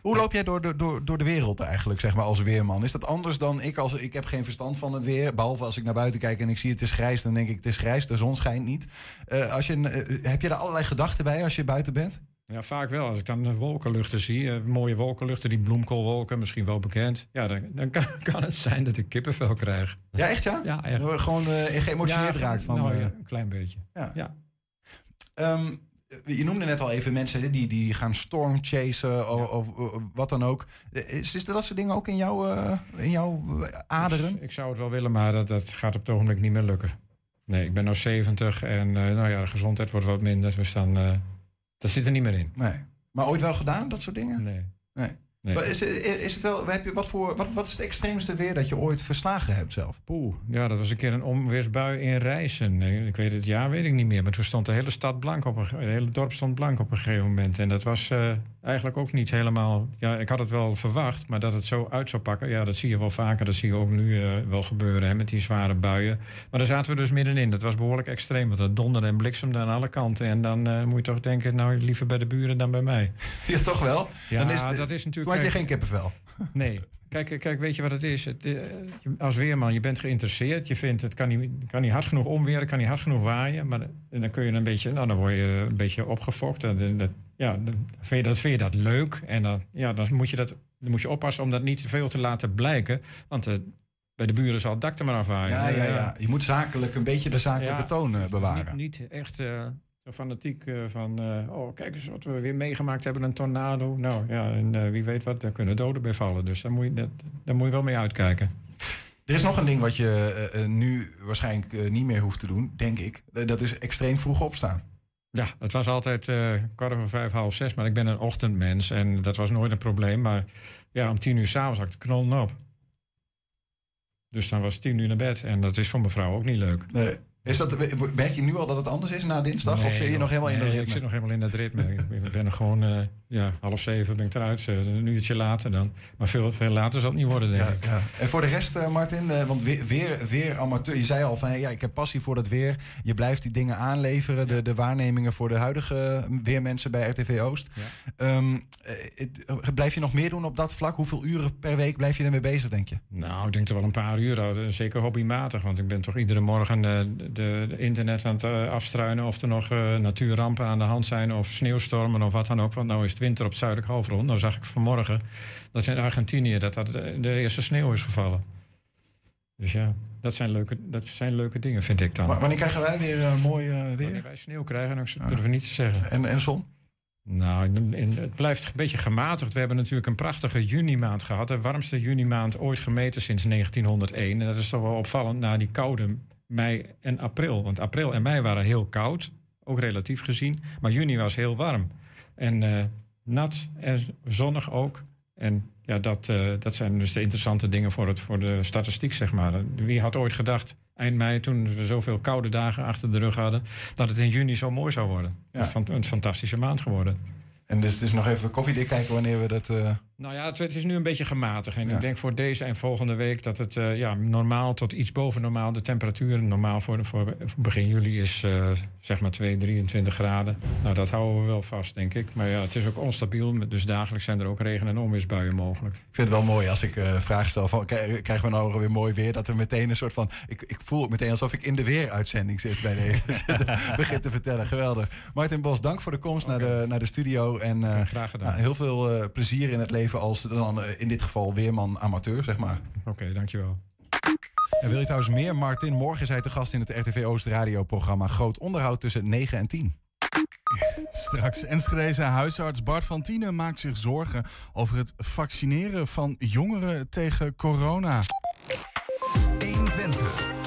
Hoe loop jij door de, door, door de wereld eigenlijk, zeg maar, als weerman? Is dat anders dan ik als... Ik heb geen verstand van het weer, behalve als ik naar buiten kijk en ik zie het is grijs, dan denk ik het is grijs, de zon schijnt niet. Eh, als je, een- eh, heb je daar allerlei gedachten bij als je buiten bent? Ja, vaak wel. Als ik dan wolkenluchten zie, eh, mooie wolkenluchten, die bloemkoolwolken, misschien wel bekend. Ja, dan, dan kan, kan het zijn dat ik kippenvel krijg. Ja, echt ja? Ja, echt. Gewoon eh, geëmotioneerd Ja, raakt van... nou eh, ja, een klein beetje. Ja. ja. Ehm, je noemde net al even mensen die, die gaan stormchasen of, of, of wat dan ook. Eh, Is, is dat soort dingen ook in, jouw eh, in jouw eh, aderen? Ik, ik zou het wel willen, maar dat, dat gaat op het ogenblik niet meer lukken. Nee, ik ben nu 70 en eh, nou ja, de gezondheid wordt wat minder. Dus dan, eh, dat zit er niet meer in. Nee. Maar ooit wel gedaan, dat soort dingen? Nee. nee. Nee. Maar Is, is het wel, heb je, wat, voor, wat, wat is het extreemste weer dat je ooit verslagen hebt zelf? Poeh, ja, dat was een keer een onweersbui in Rijssen. Ik weet het jaar, weet ik niet meer. Maar toen stond de hele stad blank op een, het hele dorp stond blank op een gegeven moment. En dat was eh, eigenlijk ook niet helemaal. Ja, ik had het wel verwacht, maar dat het zo uit zou pakken, ja, dat zie je wel vaker. Dat zie je ook nu eh, wel gebeuren hè, met die zware buien. Maar daar zaten we dus middenin. Dat was behoorlijk extreem. Want het donderde en bliksemde aan alle kanten. En dan eh, moet je toch denken, nou liever bij de buren dan bij mij. Ja, toch wel? Ja, Dan is het- dat is natuurlijk. Toen had je kijk, geen kippenvel. Nee. Kijk, kijk, weet je wat het is? Het, eh, als weerman, je bent geïnteresseerd. Je vindt het kan niet, kan niet hard genoeg omweren, kan niet hard genoeg waaien. Maar en dan kun je een beetje, nou, dan word je een beetje opgefokt. En dan- dat, ja, dan vind je, dat, vind je dat leuk. En dan, ja, dan, moet je dat, dan moet je oppassen om dat niet te veel te laten blijken. Want eh, bij de buren zal het dak er maar afwaaien. Ja, ja, ja. Je moet zakelijk een beetje de zakelijke Ja. toon eh, bewaren. Niet, niet echt zo fanatiek van... oh, kijk eens wat we weer meegemaakt hebben, een tornado. Nou ja, en wie weet wat, daar kunnen doden bij vallen. Dus daar moet je, dat, daar moet je wel mee uitkijken. Er is nog een ding wat je nu waarschijnlijk niet meer hoeft te doen, denk ik. Dat is extreem vroeg opstaan. Ja, het was altijd eh kwart over vijf, half zes. Maar ik ben een ochtendmens en dat was nooit een probleem. Maar ja, om tien uur s'avonds had ik de knollen op. Dus dan was tien uur naar bed. En dat is voor mevrouw ook niet leuk. Nee. Is dat, merk je nu al dat het anders is na dinsdag? of zit je joh. nog helemaal in dat ritme? Ik zit nog helemaal in dat ritme. ik ben er gewoon, eh, ja, half zeven ben ik eruit. eh, een uurtje later dan. Maar veel, veel later zal het niet worden, denk Ja, ik. ja. En voor de rest, eh, Martin, want weer, weer, weer amateur. Je zei al van, ja, ik heb passie voor dat weer. Je blijft die dingen aanleveren, de, de waarnemingen voor de huidige weermensen bij RTV Oost. Ehm, eh, het- eh, blijf je nog meer doen op dat vlak? Hoeveel uren per week blijf je ermee bezig, denk je? Nou, ik denk er wel een paar uur. Zeker hobbymatig. Want ik ben toch iedere morgen de, de internet aan het eh, afstruinen. Of er nog eh, natuurrampen aan de hand zijn. Of sneeuwstormen of wat dan ook. Want nou is het winter op het zuidelijk halfrond. Nou zag ik vanmorgen dat in Argentinië dat, dat de de eerste sneeuw is gevallen. Dus ja, dat zijn leuke, dat zijn leuke dingen, vind ik dan. W- wanneer krijgen wij weer eh, mooi weer? Wanneer wij sneeuw krijgen, dan durf ik niet te zeggen. En, en zon? Nou, in- in- het blijft een beetje gematigd. We hebben natuurlijk een prachtige junimaand gehad. De warmste junimaand ooit gemeten sinds 1901. En dat is toch wel opvallend na die koude mei en april. Want april en mei waren heel koud, ook relatief gezien. Maar juni was heel warm. En eh, nat en zonnig ook. En ja, dat, eh, dat zijn dus de interessante dingen voor, het, voor de statistiek, zeg maar. Wie had ooit gedacht, eind mei, toen we zoveel koude dagen achter de rug hadden... dat het in juni zo mooi zou worden. Ja. Een fan- Een fantastische maand geworden. En dus, dus nog even koffiedik kijken wanneer we dat... eh, Nou ja, het, het is nu een beetje gematigd. En Ja. ik denk voor deze en volgende week dat het eh, ja, normaal tot iets boven normaal. De temperatuur normaal voor, voor, begin juli is eh, zeg maar 2, 23 graden. Nou, dat houden we wel vast, denk ik. Maar ja, het is ook onstabiel. Dus dagelijks zijn er ook regen- en onweersbuien mogelijk. Ik vind het wel mooi als ik eh vragen stel van krij- krijgen we nou weer mooi weer? Dat er meteen een soort van. Ik, ik voel het meteen alsof ik in de weeruitzending zit bij deze. Begin te vertellen. Geweldig. Martin Bos, dank voor de komst naar, de, naar de studio. En graag gedaan. nou, heel veel plezier in het leven als dan eh, in dit geval weerman amateur, zeg maar. Oké, dankjewel. En wil je trouwens meer, Martin? Morgen is hij te gast in het RTV Oost radioprogramma Groot Onderhoud tussen 9 en 10. Straks Enschedeze huisarts Bart van Tienen maakt zich zorgen over het vaccineren van jongeren tegen corona. 120. 120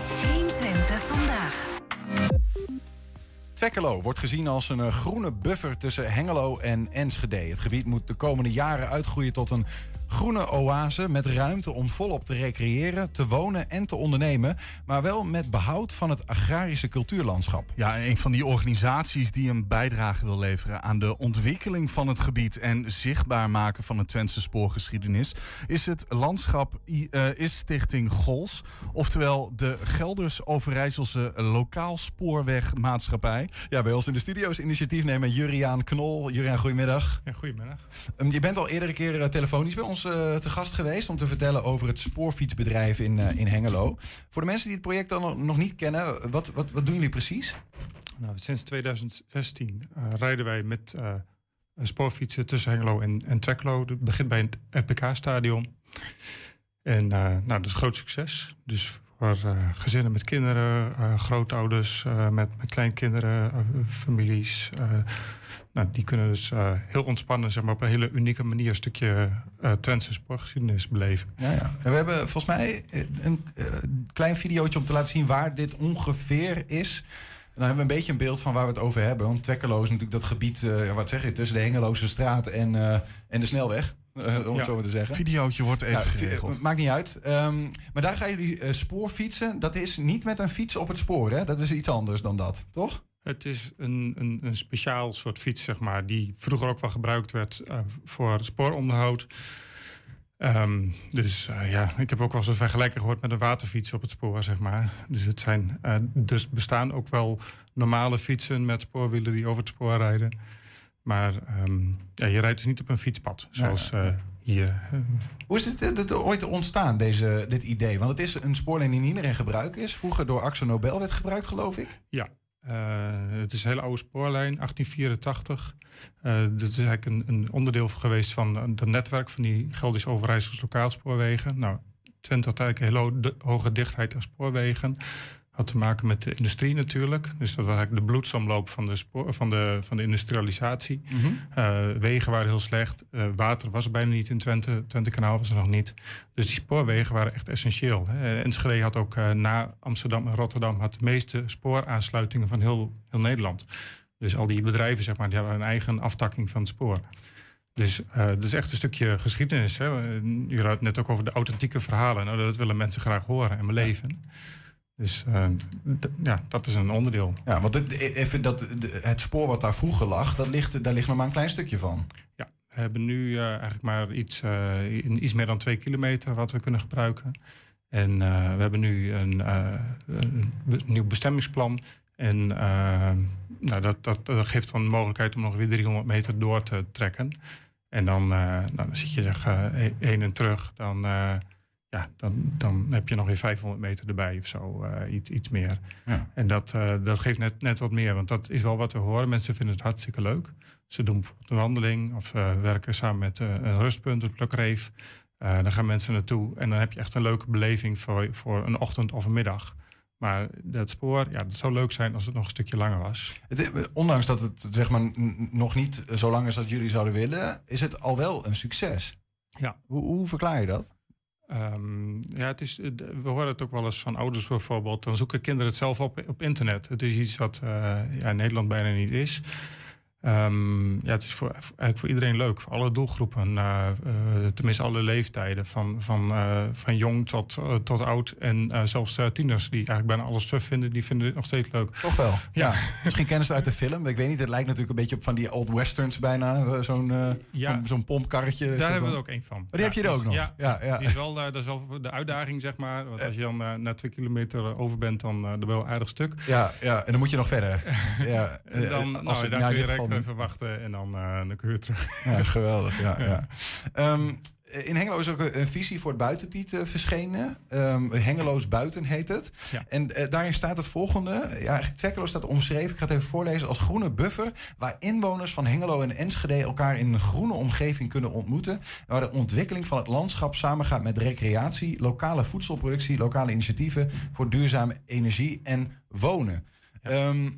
Twekkelo wordt gezien als een eh, groene buffer tussen Hengelo en Enschede. Het gebied moet de komende jaren uitgroeien tot een groene oase met ruimte om volop te recreëren, te wonen en te ondernemen, maar wel met behoud van het agrarische cultuurlandschap. Ja, een van die organisaties die een bijdrage wil leveren aan de ontwikkeling van het gebied en zichtbaar maken van de Twentse spoorgeschiedenis is het landschap I- eh, is Stichting Gols, oftewel de Gelders Overijsselse Lokaal Spoorwegmaatschappij. Ja, bij ons in de studio is initiatiefnemer Juriaan Knol. Juriaan, goedemiddag. Ja, goedemiddag. Ehm, Je bent al eerder een keer telefonisch bij ons eh, te gast geweest om te vertellen over het spoorfietsbedrijf in, eh, in Hengelo. Voor de mensen die het project dan nog- niet kennen, wat, wat, wat doen jullie precies? Nou, sinds 2016 eh, rijden wij met spoorfietsen tussen Hengelo en, en Trekkelo. Het begint bij het FBK-stadion. En eh, nou, dat is groot succes. Dus voor gezinnen met kinderen, grootouders met, met kleinkinderen, families. Nou, die kunnen dus eh, heel ontspannen, zeg maar, op een hele unieke manier een stukje Twentse sportgeschiedenis beleven. Ja, ja. En we hebben volgens mij eh, een klein videootje om te laten zien waar dit ongeveer is. En dan hebben we een beetje een beeld van waar we het over hebben. Want Twekkelo is natuurlijk dat gebied, wat zeg je, tussen de Hengeloze straat en, en de snelweg. om Ja, het zo maar te zeggen. videootje wordt even vi- geregeld. Maakt niet uit. Ehm, maar daar gaan jullie eh, spoorfietsen. Dat is niet met een fiets op het spoor, hè? Dat is iets anders dan dat, toch? Het is een, een, een speciaal soort fiets, zeg maar, die vroeger ook wel gebruikt werd eh, voor spooronderhoud. Ehm, dus eh, ja, ik heb ook wel eens een vergelijking gehoord met een waterfiets op het spoor, zeg maar. Dus het zijn, eh, dus bestaan ook wel normale fietsen met spoorwielen die over het spoor rijden. Maar ehm, ja, je rijdt dus niet op een fietspad, zoals Ja, ja, eh, hier. Hoe is dit, dit ooit ontstaan, deze, dit idee? Want het is een spoorlijn die niet meer in gebruik is. Vroeger door Axo Nobel werd gebruikt, geloof ik. Ja, het is een hele oude spoorlijn, 1884. Eh dit is eigenlijk een, een onderdeel geweest van het netwerk van die Geldisch Overijssels lokaalspoorwegen. Nou, Twente had eigenlijk een hele hoge dichtheid aan spoorwegen. Had te maken met de industrie natuurlijk. Dus dat was eigenlijk de bloedsomloop van de, spoor, van de, van de industrialisatie. Mhm. Eh, wegen waren heel slecht. Eh, water was er bijna niet in Twente. Twente-kanaal was er nog niet. Dus die spoorwegen waren echt essentieel. Hè. Enschede had ook eh, na Amsterdam en Rotterdam... had de meeste spooraansluitingen van heel, heel Nederland. Dus al die bedrijven, zeg maar, die hadden een eigen aftakking van het spoor. Dus dat is echt een stukje geschiedenis. Hè. U had het net ook over de authentieke verhalen. Nou, dat willen mensen graag horen en beleven. Dus eh, ja, dat is een onderdeel. Ja, want het, even dat, het spoor wat daar vroeger lag, dat ligt, daar ligt nog maar een klein stukje van. Ja, we hebben nu eh, eigenlijk maar iets, eh, iets meer dan twee kilometer wat we kunnen gebruiken. En we hebben nu een, een nieuw bestemmingsplan. En nou, dat, dat, dat geeft dan de mogelijkheid om nog weer 300 meter door te trekken. En dan, nou, dan zit je zeg he- heen en terug. Dan, ja, dan, dan heb je nog weer 500 meter erbij of zo, eh, iets, iets meer. Ja. En dat, eh, dat geeft net, net wat meer, want dat is wel wat we horen. Mensen vinden het hartstikke leuk. Ze doen een wandeling of ze werken samen met een rustpunt, het Plukreef. Dan gaan mensen naartoe en dan heb je echt een leuke beleving voor, voor een ochtend of een middag. Maar dat spoor, ja, dat zou leuk zijn als het nog een stukje langer was. Het, ondanks dat het zeg maar, nog niet zo lang is als jullie zouden willen, is het al wel een succes. Ja. Hoe, hoe verklaar je dat? Ehm, ja, het is, eh, we horen het ook wel eens van ouders bijvoorbeeld. Dan zoeken kinderen het zelf op op internet. Het is iets wat eh, ja, in Nederland bijna niet is. Ehm, ja, het is voor, eigenlijk voor iedereen leuk. Voor alle doelgroepen. eh, tenminste alle leeftijden. Van, van, eh, van jong tot, eh, tot oud. En zelfs tieners die eigenlijk bijna alles suf vinden. Die vinden dit nog steeds leuk. Toch wel? Ja. Misschien kennen ze het uit de film. Ik weet niet, het lijkt natuurlijk een beetje op van die old westerns bijna. Zo'n Ja. zo'n- zo'n pompkarretje. Daar hebben we er ook één van. Oh, die heb je er ook is- nog? Ja, Ja. Die is wel, dat is wel de uitdaging, zeg maar. Want als je dan na twee kilometer over bent, dan, je wel een aardig stuk. Ja, ja, en dan moet je nog verder. Ja, En dan, nou, het- daar nou, kun je even wachten en dan, eh, dan kun je terug. Ja, geweldig. Ja, ja. Ehm, in Hengelo is ook een, visie voor het buitenpiet eh, verschenen. Ehm, Hengeloos Buiten heet het. Ja. En eh, daarin staat het volgende. Ja, eigenlijk staat omschreven. Ik ga het even voorlezen. Als groene buffer waar inwoners van Hengelo en Enschede elkaar in een groene omgeving kunnen ontmoeten. En waar de ontwikkeling van het landschap samengaat met recreatie, lokale voedselproductie, lokale initiatieven voor duurzame energie en wonen. Ehm, eh,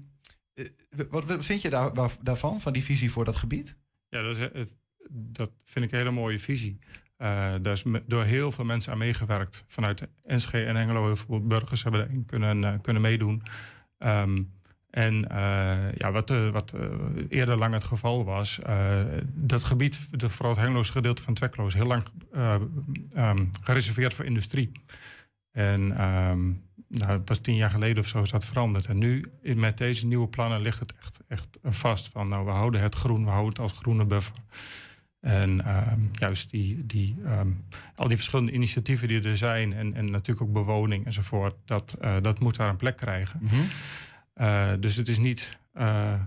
wat, wat vind je daar, daarvan, van die visie voor dat gebied? Ja, dat, is, eh, dat vind ik een hele mooie visie. Eh, daar is door heel veel mensen aan meegewerkt. Vanuit Enschede en Hengelo heel veel burgers hebben erin kunnen, eh, kunnen meedoen. Ehm, en eh, ja, wat, eh, wat eh, eerder lang het geval was, eh, dat gebied, de, vooral het Hengeloze gedeelte van Twekkelo, is heel lang eh, ehm, gereserveerd voor industrie. En ehm, nou, pas tien jaar geleden of zo is dat veranderd. En nu met deze nieuwe plannen ligt het echt, echt vast van nou, we houden het groen, we houden het als groene buffer. En ehm, juist die, die, ehm, al die verschillende initiatieven die er zijn en, en natuurlijk ook bewoning enzovoort, dat, eh, dat moet daar een plek krijgen. Mhm. Eh, dus het is niet eh,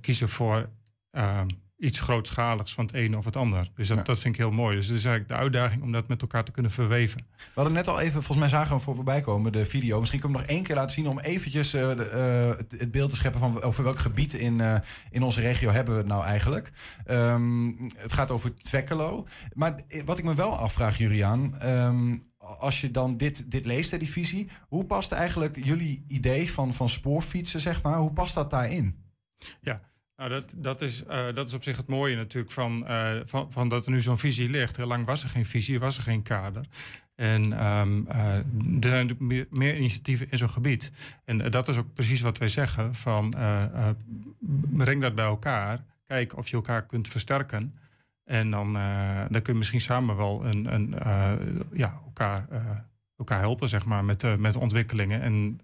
kiezen voor ehm, iets grootschaligs van het ene of het ander. Dus dat, Ja. dat vind ik heel mooi. Dus het is eigenlijk de uitdaging om dat met elkaar te kunnen verweven. We hadden net al even, volgens mij zagen we hem voor voorbij komen, de video. Misschien kunnen we hem nog één keer laten zien om eventjes eh, de, eh, het, beeld te scheppen van over welk gebied in, eh, in onze regio hebben we het nou eigenlijk. Ehm, het gaat over Twekkelo. Maar wat ik me wel afvraag, Juriaan, ehm, als je dan dit, dit leest, hè, die visie, hoe past eigenlijk jullie idee van, van spoorfietsen, zeg maar, hoe past dat daarin? Ja, nou dat, dat, is, eh, dat is op zich het mooie natuurlijk van, eh, van, van dat er nu zo'n visie ligt. Heel lang was er geen visie, was er geen kader. En ehm, eh, er zijn natuurlijk meer, initiatieven in zo'n gebied. En dat is ook precies wat wij zeggen: van breng dat bij elkaar. Kijk of je elkaar kunt versterken. En dan, dan kun je misschien samen wel een, een, ja, elkaar, elkaar helpen, zeg maar, met, met ontwikkelingen. En,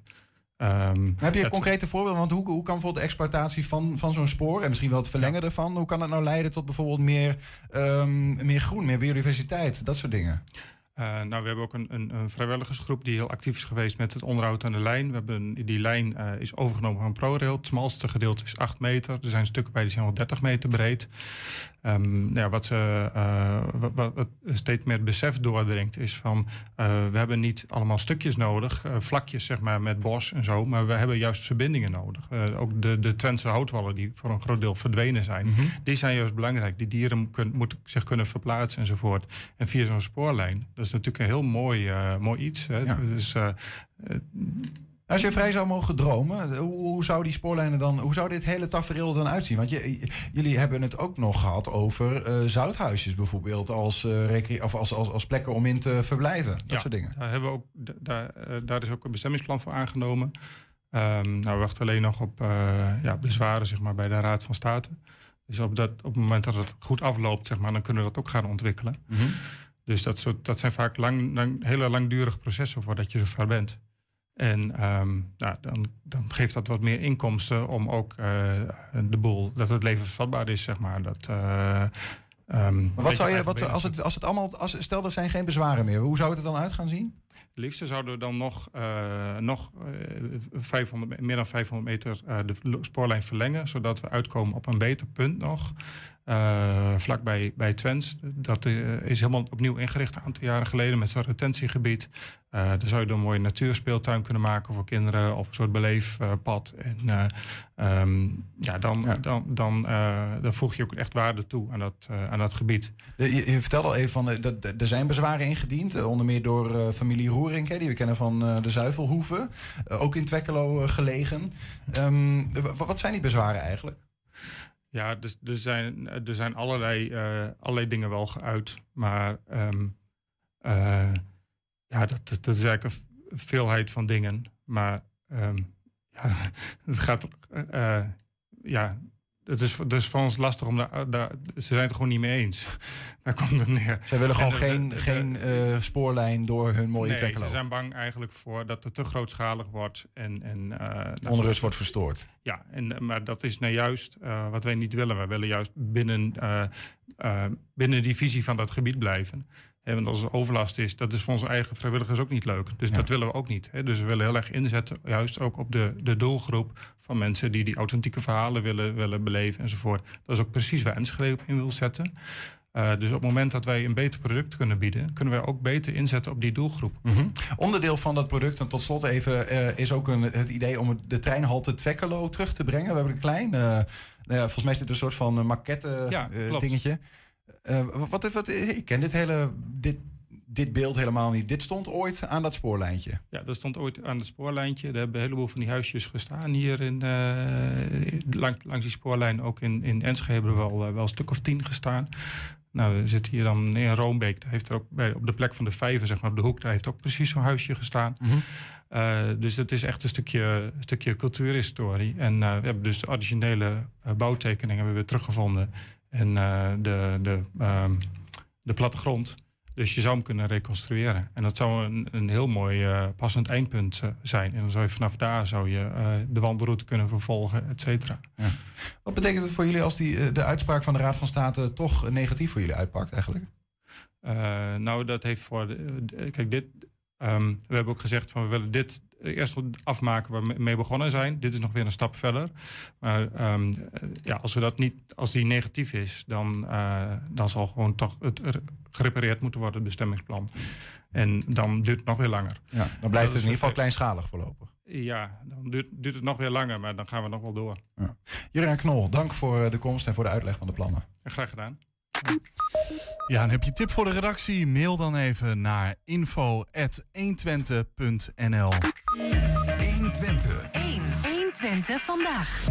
ehm, Heb je het- concrete voorbeelden? Want hoe, hoe kan bijvoorbeeld de exploitatie van, van zo'n spoor... en misschien wel het verlengen ervan... hoe kan het nou leiden tot bijvoorbeeld meer, ehm, meer groen, meer biodiversiteit? Dat soort dingen. Eh, nou, we hebben ook een, een, een vrijwilligersgroep die heel actief is geweest met het onderhoud aan de lijn. We hebben, die lijn eh, is overgenomen van ProRail. Het smalste gedeelte is 8 meter. Er zijn stukken bij die zijn wel 30 meter breed. Ehm, ja, wat, ze, eh, wat, wat, steeds meer het besef doordringt is van... eh, we hebben niet allemaal stukjes nodig, eh, vlakjes zeg maar met bos en zo... maar we hebben juist verbindingen nodig. Eh, ook de, de Twentse houtwallen die voor een groot deel verdwenen zijn... Mhm. die zijn juist belangrijk. Die dieren kun- moeten zich kunnen verplaatsen enzovoort. En via zo'n spoorlijn, dat is natuurlijk een heel mooi, eh, mooi iets. Hè. Dus, eh, eh, Als je vrij zou mogen dromen, hoe, hoe zou die spoorlijnen dan, hoe zou dit hele tafereel er dan uitzien? Want je, jullie hebben het ook nog gehad over eh, zouthuisjes bijvoorbeeld, als, eh, of als, als, als plekken om in te verblijven. Dat ja, soort dingen. Daar, hebben we ook, da- daar, eh, daar is ook een bestemmingsplan voor aangenomen. Ehm, nou, we wachten alleen nog op eh, ja, bezwaren zeg maar, bij de Raad van State. Dus op, dat, op het moment dat het goed afloopt, zeg maar, dan kunnen we dat ook gaan ontwikkelen. Mhm. Dus dat, soort, dat zijn vaak lang, lang, hele langdurige processen voordat je zover bent. En ehm, nou, dan, dan geeft dat wat meer inkomsten om ook eh, de boel, dat het levensvatbaar is, zeg maar. Dat, eh, ehm, wat zou je, wat, als, het, als het allemaal, als, stel er zijn geen bezwaren meer, hoe zou het er dan uit gaan zien? Het liefste zouden we dan nog, eh, nog eh, 500, me- meer dan 500 meter eh, de spoorlijn verlengen, zodat we uitkomen op een beter punt nog. eh vlakbij bij Twents. Dat eh, is helemaal opnieuw ingericht een aantal jaren geleden met zo'n retentiegebied. Eh daar zou je dan een mooie natuurspeeltuin kunnen maken voor kinderen of een soort beleefpad. en eh, ehm, ja, dan, dan, dan, eh, dan voeg je ook echt waarde toe aan dat, eh, aan dat gebied. Je, je vertelde al even van, eh, dat er zijn bezwaren ingediend, eh, onder meer door eh, familie Die we kennen van eh, de Zuivelhoeve, eh, ook in Twekkelo eh, gelegen. Ehm, wat zijn die bezwaren eigenlijk? Ja, dus er zijn, er zijn allerlei, allerlei dingen wel geuit. Maar ehm, eh, ja, dat, dat, is eigenlijk een veelheid van dingen. Maar ehm, ja, het gaat. ja, het is, is voor ons lastig om daar, daar. Ze zijn het er gewoon niet mee eens. Daar komt het neer. Zij willen gewoon En geen, de- de- geen eh, spoorlijn door hun mooie nee, ze zijn bang eigenlijk voor dat het te grootschalig wordt. En, en, eh, nou, Onrust wordt verstoord. ja, en, eh, maar dat is nou juist wat wij niet willen. Wij willen juist binnen, binnen die visie van dat gebied blijven. Want als er overlast is, dat is voor onze eigen vrijwilligers ook niet leuk. Dus dat willen we ook niet. Dus we willen heel erg inzetten, juist ook op de, de doelgroep van mensen die die authentieke verhalen willen, willen beleven enzovoort. Dat is ook precies waar Enschede op in wil zetten. Eh, dus op het moment dat wij een beter product kunnen bieden, kunnen wij ook beter inzetten op die doelgroep. Mhm. Onderdeel van dat product, en tot slot even, eh, is ook een, het idee om de treinhalte Twekkelo terug te brengen. We hebben een klein, eh, nou volgens mij is dit een soort van maquette Ja, klopt. dingetje. Eh, wat, wat, ik ken dit hele, dit, dit beeld helemaal niet. Dit stond ooit aan dat spoorlijntje. Ja, dat stond ooit aan het spoorlijntje. Er hebben een heleboel van die huisjes gestaan hier in, eh, lang, langs die spoorlijn. Ook in, in Enschede hebben er wel, eh, wel een stuk of tien gestaan. Nou, we zitten hier dan in Roombeek. Daar heeft er ook bij, op de plek van de vijver, zeg maar op de hoek, daar heeft ook precies zo'n huisje gestaan. Eh, dus het is echt een stukje, stukje cultuurhistorie. En we hebben dus de originele eh, bouwtekeningen hebben we weer teruggevonden. En eh, de, de, ehm, de plattegrond. Dus je zou hem kunnen reconstrueren. En dat zou een, een heel mooi eh, passend eindpunt eh, zijn. En dan zou je vanaf daar zou je, de wandelroute kunnen vervolgen, et cetera. Wat betekent het voor jullie als die, de uitspraak van de Raad van State toch negatief voor jullie uitpakt eigenlijk? Nou, dat heeft voor. De- kijk, dit. Ehm, we hebben ook gezegd van we willen dit eerst afmaken waar we mee begonnen zijn. Dit is nog weer een stap verder. Maar ehm, eh, ja, als we dat niet, als die negatief is, dan, eh, dan zal gewoon toch het er- gerepareerd moeten worden, het bestemmingsplan. En dan duurt het nog weer langer. Ja, dan blijft het in ieder geval kleinschalig voorlopig. Ja, dan duurt, duurt het nog weer langer, maar dan gaan we nog wel door. Ja. Jurgen Knol, dank voor eh, de komst en voor de uitleg van de plannen. Graag gedaan. Ja, en heb je tip voor de redactie? Mail dan even naar info.120.nl 120. 1. 120 vandaag.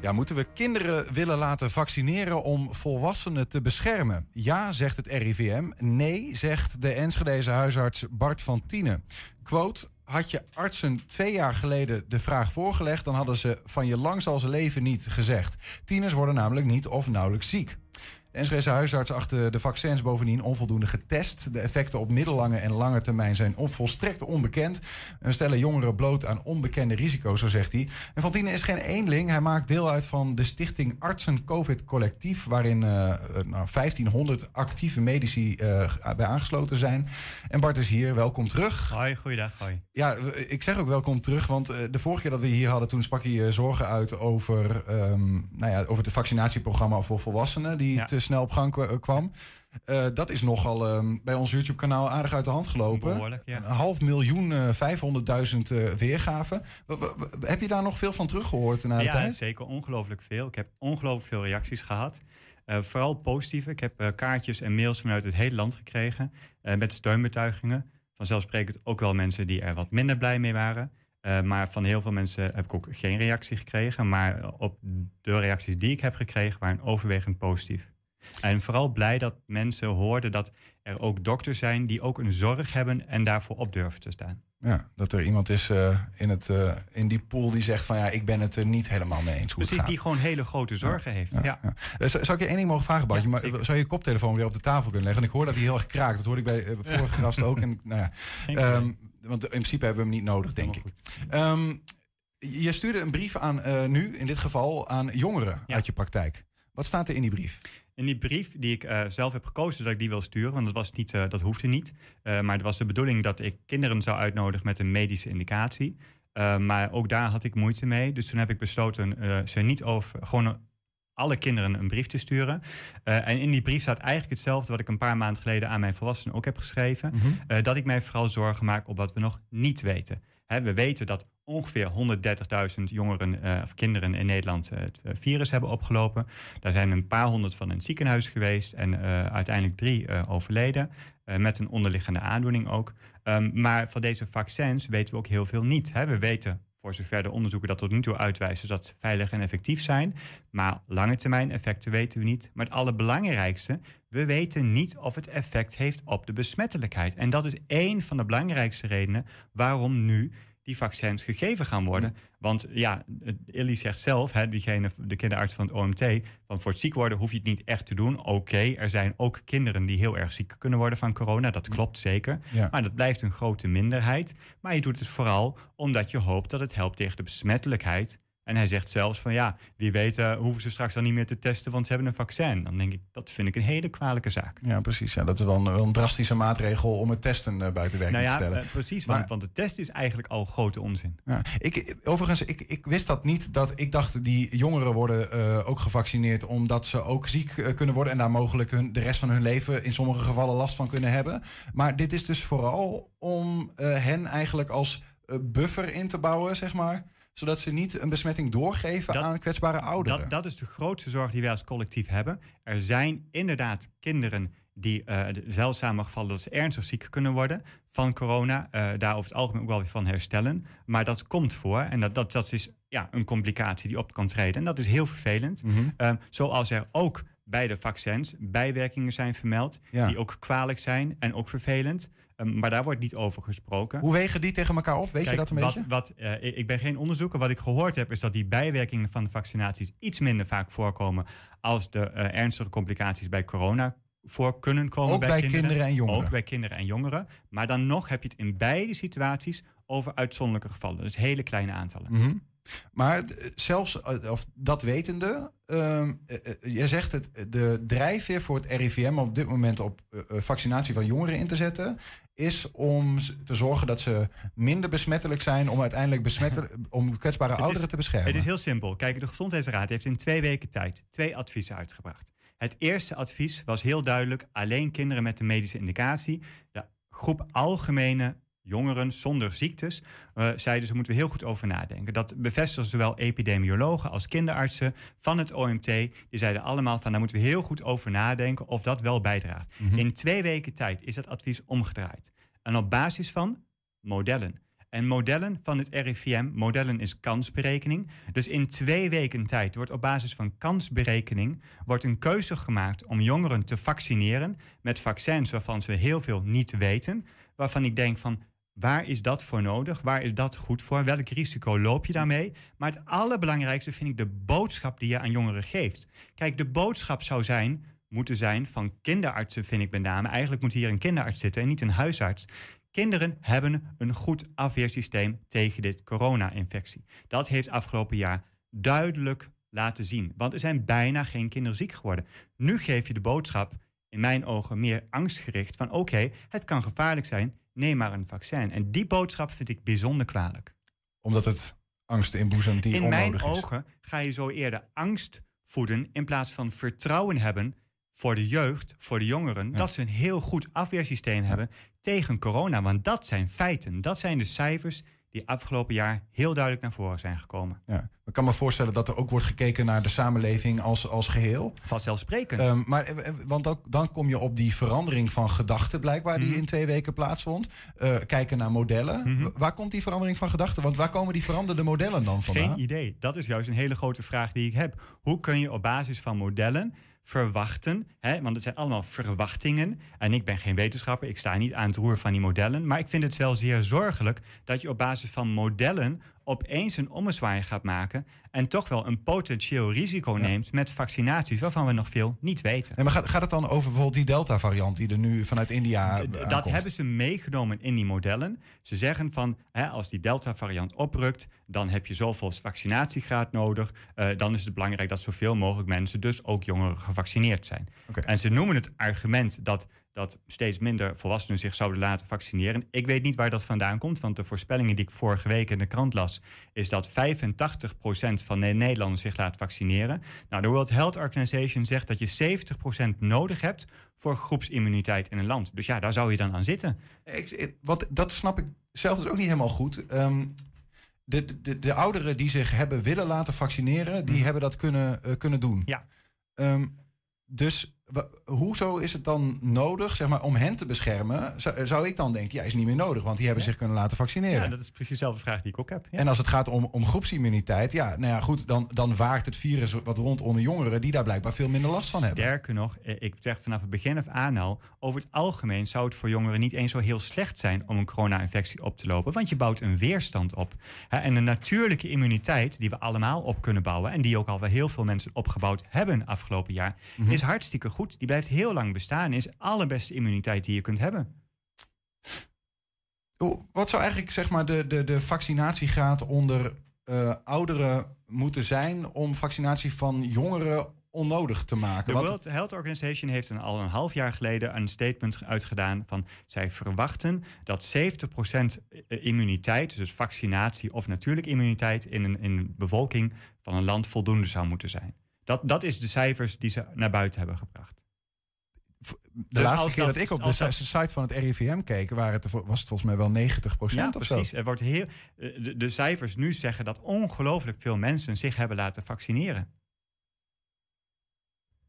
Ja, moeten we kinderen willen laten vaccineren om volwassenen te beschermen? Ja, zegt het RIVM. Nee, zegt de Enschedeze huisarts Bart van Tienen. Quote, had je artsen twee jaar geleden de vraag voorgelegd... dan hadden ze van je lang zal ze leven niet gezegd. Tieners worden namelijk niet of nauwelijks ziek. De huisarts achter de vaccins bovendien onvoldoende getest. De effecten op middellange en lange termijn zijn volstrekt onbekend. En stellen jongeren bloot aan onbekende risico's, zo zegt hij. En Fantine is geen eenling. Hij maakt deel uit van de stichting Artsen COVID Collectief... waarin eh, nou, 1500 actieve medici eh, bij aangesloten zijn. En Bart is hier. Welkom terug. Hoi, goeiedag. Hoi. Ja, ik zeg ook welkom terug, want de vorige keer dat we hier hadden, toen sprak je eh, zorgen uit over, ehm, nou ja, over het vaccinatieprogramma voor volwassenen, die te snel op gang kwa- kwam. Eh, dat is nogal ehm, bij ons YouTube-kanaal aardig uit de hand gelopen. Ja. Een half miljoen, eh, 500.000 eh, weergaven. W- heb je daar nog veel van teruggehoord na de ja, tijd? zeker. Ongelooflijk veel. Ik heb ongelooflijk veel reacties gehad. Eh, vooral positieve. Ik heb kaartjes en mails vanuit het hele land gekregen. met steunbetuigingen. Vanzelfsprekend ook wel mensen die er wat minder blij mee waren. Maar van heel veel mensen heb ik ook geen reactie gekregen. Maar op de reacties die ik heb gekregen waren overwegend positief. En vooral blij dat mensen hoorden dat er ook dokters zijn die ook een zorg hebben en daarvoor op durven te staan. Ja, dat er iemand is eh, in, het, eh, in die pool die zegt van ja, ik ben het er niet helemaal mee eens hoe Precies, het gaat. die gewoon hele grote zorgen heeft. Ja. Eh, zou zou ik je één ding mogen vragen, Bartje? maar zou je je koptelefoon weer op de tafel kunnen leggen? Want ik hoor dat hij heel erg kraakt. Dat hoorde ik bij vorige gast ook. En, nou ja, ehm, want in principe hebben we hem niet nodig, denk ik. Ehm, je stuurde een brief aan, nu, in dit geval, aan jongeren uit je praktijk. Wat staat er in die brief? In die brief die ik eh, zelf heb gekozen dat ik die wil sturen, want dat, was niet, eh, dat hoefde niet. Eh, maar het was de bedoeling dat ik kinderen zou uitnodigen met een medische indicatie. Maar ook daar had ik moeite mee. Dus toen heb ik besloten ze niet over gewoon alle kinderen een brief te sturen. En in die brief staat eigenlijk hetzelfde wat ik een paar maanden geleden aan mijn volwassenen ook heb geschreven. Mhm. Dat ik mij vooral zorgen maak op wat we nog niet weten. We weten dat ongeveer 130.000 jongeren eh, of kinderen in Nederland eh, het eh, virus hebben opgelopen. Daar zijn een paar honderd van in het ziekenhuis geweest en uiteindelijk drie overleden. met een onderliggende aandoening ook. Ehm, maar van deze vaccins weten we ook heel veel niet. Hè. We weten voor zover de onderzoeken dat tot nu toe uitwijzen dat ze veilig en effectief zijn. Maar lange termijn effecten weten we niet. Maar het allerbelangrijkste, we weten niet of het effect heeft op de besmettelijkheid. En dat is één van de belangrijkste redenen waarom nu die vaccins gegeven gaan worden. Want ja, Illy zegt zelf, hè, diegene, de kinderarts van het OMT, van voor het ziek worden hoef je het niet echt te doen. Oké, er zijn ook kinderen die heel erg ziek kunnen worden van corona. Dat klopt zeker. Ja. Maar dat blijft een grote minderheid. Maar je doet het vooral omdat je hoopt dat het helpt tegen de besmettelijkheid. En hij zegt zelfs van ja, wie weet eh, hoeven ze straks dan niet meer te testen, want ze hebben een vaccin. Dan denk ik, dat vind ik een hele kwalijke zaak. Ja, precies. Ja, dat is wel een, wel een drastische maatregel om het testen eh, buiten werking Nou ja, te stellen. eh, precies, Maar- want, want de test is eigenlijk al grote onzin. Ja, ik, overigens, ik, ik wist dat niet. Dat ik dacht, die jongeren worden ook gevaccineerd omdat ze ook ziek kunnen worden en daar mogelijk hun, de rest van hun leven in sommige gevallen last van kunnen hebben. Maar dit is dus vooral om hen eigenlijk als buffer in te bouwen, zeg maar. Zodat ze niet een besmetting doorgeven aan kwetsbare ouderen. Dat, dat is de grootste zorg die wij als collectief hebben. Er zijn inderdaad kinderen die de zeldzame gevallen dat ze ernstig ziek kunnen worden van corona. eh, daar over het algemeen ook wel weer van herstellen. Maar dat komt voor en dat, dat, dat is ja, een complicatie die op kan treden. En dat is heel vervelend. Mhm. Eh, zoals er ook bij de vaccins bijwerkingen zijn vermeld, Ja. die ook kwalijk zijn en ook vervelend. Eh, maar daar wordt niet over gesproken. Hoe wegen die tegen elkaar op? Weet je dat een wat, beetje? Wat, eh, ik ben geen onderzoeker. Wat ik gehoord heb is dat die bijwerkingen van de vaccinaties iets minder vaak voorkomen als de eh, ernstige complicaties bij corona voor kunnen komen. Ook bij kinderen en jongeren. Ook bij kinderen en jongeren. Maar dan nog heb je het in beide situaties over uitzonderlijke gevallen. Dus hele kleine aantallen. Mhm. Maar eh, zelfs of dat wetende, ehm eh, jij zegt het, de drijfveer voor het RIVM op dit moment op vaccinatie van jongeren in te zetten, is om te zorgen dat ze minder besmettelijk zijn om uiteindelijk besmettelijk, om kwetsbare Het is- ouderen te beschermen. Het is heel simpel. Kijk, de Gezondheidsraad heeft in twee weken tijd twee adviezen uitgebracht. Het eerste advies was heel duidelijk: alleen kinderen met een medische indicatie. De groep algemene jongeren zonder ziektes, eh, zeiden ze, moeten we heel goed over nadenken. Dat bevestigen zowel epidemiologen als kinderartsen van het OMT. Die zeiden allemaal van, daar moeten we heel goed over nadenken of dat wel bijdraagt. Mhm. In twee weken tijd is dat advies omgedraaid. En op basis van modellen. En modellen van het RIVM, modellen is kansberekening. Dus in twee weken tijd wordt op basis van kansberekening wordt een keuze gemaakt om jongeren te vaccineren met vaccins waarvan ze heel veel niet weten. Waarvan ik denk van waar is dat voor nodig? Waar is dat goed voor? Welk risico loop je daarmee? Maar het allerbelangrijkste vind ik de boodschap die je aan jongeren geeft. Kijk, de boodschap zou zijn: moeten zijn van kinderartsen, vind ik met name. Eigenlijk moet hier een kinderarts zitten en niet een huisarts. Kinderen hebben een goed afweersysteem tegen dit corona-infectie. Dat heeft afgelopen jaar duidelijk laten zien. Want er zijn bijna geen kinderen ziek geworden. Nu geef je de boodschap, in mijn ogen, meer angstgericht van oké, het kan gevaarlijk zijn, neem maar een vaccin. En die boodschap vind ik bijzonder kwalijk. Omdat het angst inboezemt die In onnodig mijn is. ogen ga je zo eerder angst voeden in plaats van vertrouwen hebben voor de jeugd, voor de jongeren, dat ze een heel goed afweersysteem hebben tegen corona. Want dat zijn feiten, dat zijn de cijfers die afgelopen jaar heel duidelijk naar voren zijn gekomen. Ja. Ik kan me voorstellen dat er ook wordt gekeken naar de samenleving als, als geheel. Vanzelfsprekend. Ehm, maar, eh, eh, want ook, dan kom je op die verandering van gedachten blijkbaar... die Mhm. in twee weken plaatsvond. Eh, kijken naar modellen. Wa- Waar komt die verandering van gedachten? Want waar komen die veranderde modellen dan vandaan? Geen idee. Dat is juist een hele grote vraag die ik heb. Hoe kun je op basis van modellen verwachten, hè, want het zijn allemaal verwachtingen. En ik ben geen wetenschapper, ik sta niet aan het roer van die modellen. Maar ik vind het wel zeer zorgelijk dat je op basis van modellen opeens een ommezwaai gaat maken. En toch wel een potentieel risico neemt met vaccinaties waarvan we nog veel niet weten. Nee, maar gaat, gaat het dan over bijvoorbeeld die Delta-variant die er nu vanuit India aankomt? Dat hebben ze meegenomen in die modellen. Ze zeggen van hè, als die Delta-variant oprukt, dan heb je zoveel vaccinatiegraad nodig. Eh, dan is het belangrijk dat zoveel mogelijk mensen, dus ook jongeren, gevaccineerd zijn. En ze noemen het argument dat, dat steeds minder volwassenen zich zouden laten vaccineren. Ik weet niet waar dat vandaan komt, want de voorspellingen die ik vorige week in de krant las, is dat 85% van de Nederlanders zich laat vaccineren. Nou, de World Health Organization zegt dat je 70% nodig hebt voor groepsimmuniteit in een land. Dus ja, daar zou je dan aan zitten. Ik, wat, dat snap ik zelf dus ook niet helemaal goed. Ehm, de, de, de, de ouderen die zich hebben willen laten vaccineren, die hebben dat kunnen, eh, kunnen doen. Ja. Ehm, dus hoezo is het dan nodig, zeg maar, om hen te beschermen? Zou, zou ik dan denken, ja, is niet meer nodig, want die hebben zich kunnen laten vaccineren. Ja, dat is precies dezelfde vraag die ik ook heb. Ja. En als het gaat om, om groepsimmuniteit, ja, nou ja, goed, dan, dan waakt het virus wat rond onder jongeren die daar blijkbaar veel minder last van hebben. Sterker nog, eh, ik zeg vanaf het begin af aan al, over het algemeen zou het voor jongeren niet eens zo heel slecht zijn om een corona-infectie op te lopen, want je bouwt een weerstand op. En de natuurlijke immuniteit die we allemaal op kunnen bouwen en die ook al wel heel veel mensen opgebouwd hebben afgelopen jaar, Mhm. is hartstikke goed. Die blijft heel lang bestaan, is de allerbeste immuniteit die je kunt hebben. Wat zou eigenlijk zeg maar, de, de, de vaccinatiegraad onder eh, ouderen moeten zijn om vaccinatie van jongeren onnodig te maken? De World Health Organization heeft een, al een half jaar geleden een statement uitgedaan van zij verwachten dat 70% immuniteit, dus vaccinatie of natuurlijke immuniteit in een, in een bevolking van een land voldoende zou moeten zijn. Dat, dat is de cijfers die ze naar buiten hebben gebracht. de Dus laatste keer dat, dat- ik op de dat- site van het RIVM keek, waren het, was het volgens mij wel 90 Ja, of zo. precies. Er wordt heel, eh, de, de cijfers nu zeggen dat ongelooflijk veel mensen zich hebben laten vaccineren.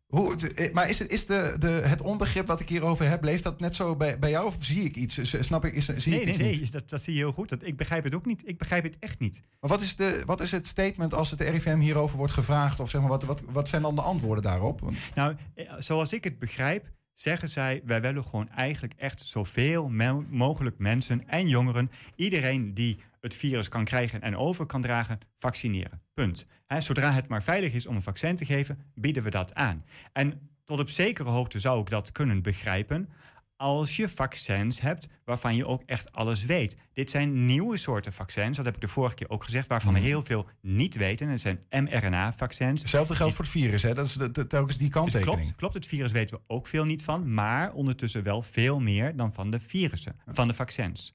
Hoe, eh, maar is, het, is de, de, het onbegrip wat ik hierover heb, leeft dat net zo bij, bij jou of zie ik iets? Snap ik, is, zie nee, ik nee, iets nee, niet? dat, dat zie je heel goed. Dat, ik begrijp het ook niet. Ik begrijp het echt niet. Maar wat is, de, wat is het statement als het RIVM hierover wordt gevraagd? Of zeg maar, wat, wat, wat zijn dan de antwoorden daarop? Nou, eh, zoals ik het begrijp, zeggen zij: wij willen gewoon eigenlijk echt zoveel me- mogelijk mensen en jongeren, iedereen die het virus kan krijgen en over kan dragen, vaccineren. Punt. Hè, zodra het maar veilig is om een vaccin te geven, bieden we dat aan. En tot op zekere hoogte zou ik dat kunnen begrijpen. Als je vaccins hebt waarvan je ook echt alles weet. Dit zijn nieuwe soorten vaccins, dat heb ik de vorige keer ook gezegd, waarvan we heel veel niet weten. Het zijn mRNA-vaccins. Hetzelfde geldt voor het virus, hè? Dat is de, de- telkens die kanttekening. Klopt, klopt, het virus weten we ook veel niet van, maar ondertussen wel veel meer dan van de virussen, van de vaccins.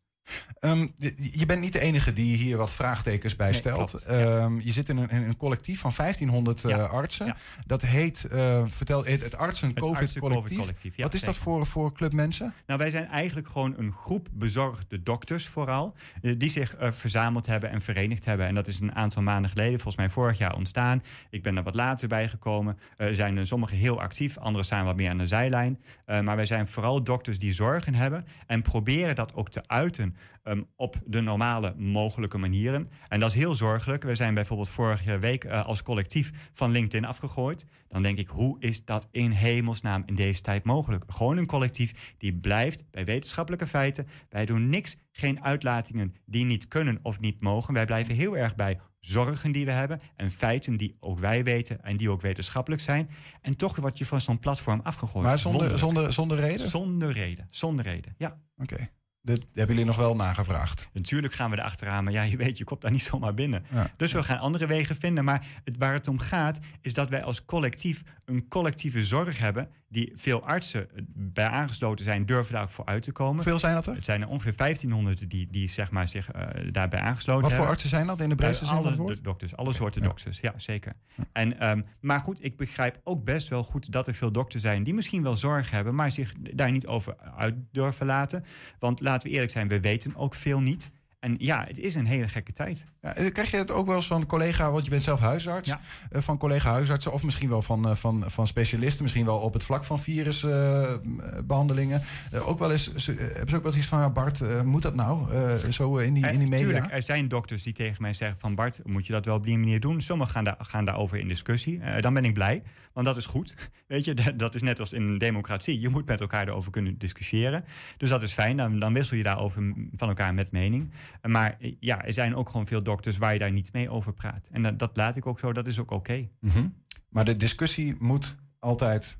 Ehm, je- bent niet de enige die hier wat vraagtekens bij Nee, stelt. Ehm, Je zit in een, in een collectief van 1500 eh, artsen. Dat heet, eh, vertel, het Artsen Het COVID Artsen Collectief. COVID Collectief, ja, wat is dat voor, voor club mensen? Nou, wij zijn eigenlijk gewoon een groep bezorgde dokters vooral, eh, die zich verzameld hebben en verenigd hebben. En dat is een aantal maanden geleden, volgens mij vorig jaar ontstaan. Ik ben er wat later bij gekomen. Er zijn er sommigen heel actief, anderen staan wat meer aan de zijlijn. Maar wij zijn vooral dokters die zorgen hebben en proberen dat ook te uiten ehm, op de normale mogelijke manieren. En dat is heel zorgelijk. We zijn bijvoorbeeld vorige week eh, als collectief van LinkedIn afgegooid. Dan denk ik, hoe is dat in hemelsnaam in deze tijd mogelijk? Gewoon een collectief die blijft bij wetenschappelijke feiten. Wij doen niks, geen uitlatingen die niet kunnen of niet mogen. Wij blijven heel erg bij zorgen die we hebben en feiten die ook wij weten en die ook wetenschappelijk zijn. En toch word je van zo'n platform afgegooid. Maar zonder, zonder, zonder reden? Zonder reden, zonder reden, ja. Oké. Dit hebben jullie nog wel nagevraagd? Natuurlijk gaan we erachteraan, maar ja, je weet, je komt daar niet zomaar binnen. Ja. Dus we gaan andere wegen vinden. Maar het, waar het om gaat, is dat wij als collectief een collectieve zorg hebben. Die veel artsen bij aangesloten zijn, durven daar ook voor uit te komen. Hoeveel zijn dat er? Het zijn er ongeveer 1500 die, die zeg maar, zich eh, daarbij aangesloten Wat voor hebben. artsen zijn dat in de breedste Eh, zin alle dokters, alle soorten dokters, ja zeker. En, ehm, maar goed, ik begrijp ook best wel goed dat er veel dokters zijn die misschien wel zorg hebben, maar zich daar niet over uit durven laten. Want laten we eerlijk zijn, we weten ook veel niet. En ja, het is een hele gekke tijd. Ja, eh, krijg je het ook wel eens van een collega, want je bent zelf huisarts, eh, van collega huisartsen of misschien wel van, eh, van, van specialisten, misschien wel op het vlak van virusbehandelingen. ook wel eens, eh, hebben ze ook wel eens iets van, ja, Bart, eh, moet dat nou eh, zo in die, in die media? Tuurlijk, er zijn dokters die tegen mij zeggen van Bart, moet je dat wel op die manier doen? Sommigen gaan, daar gaan daarover in discussie. Eh, dan ben ik blij, want dat is goed. Weet je, dat- is net als in een democratie. Je moet met elkaar erover kunnen discussiëren. Dus dat is fijn, dan, dan wissel je daarover van elkaar met mening. Maar eh, ja, er zijn ook gewoon veel dokters waar je daar niet mee over praat. En dat, dat laat ik ook zo, dat is ook oké. Mhm. Maar de discussie moet altijd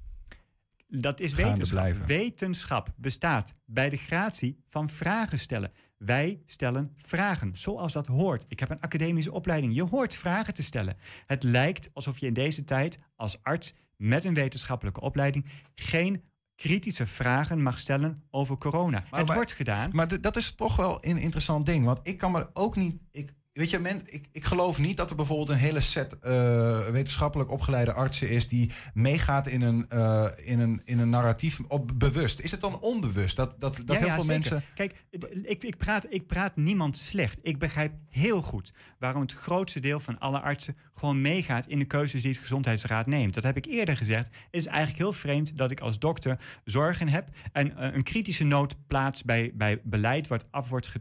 Dat is wetenschap. blijven. Wetenschap bestaat bij de gratie van vragen stellen. Wij stellen vragen, zoals dat hoort. Ik heb een academische opleiding. Je hoort vragen te stellen. Het lijkt alsof je in deze tijd als arts met een wetenschappelijke opleiding geen kritische vragen mag stellen over corona. het maar- wordt gedaan. Maar dat is toch wel een interessant ding. Want ik kan me ook niet. Ik, weet je, men, ik, ik geloof niet dat er bijvoorbeeld een hele set eh, wetenschappelijk opgeleide artsen is die meegaat in een, eh, in een, in een narratief op bewust. Is het dan onbewust dat, dat, dat Ja, heel ja, veel zeker. mensen. Kijk, ik, ik, praat, ik praat niemand slecht. Ik begrijp heel goed waarom het grootste deel van alle artsen gewoon meegaat in de keuzes die het gezondheidsraad neemt. Dat heb ik eerder gezegd. Het is eigenlijk heel vreemd dat ik als dokter zorgen heb en eh, een kritische noot plaats bij, bij beleid wat af wordt,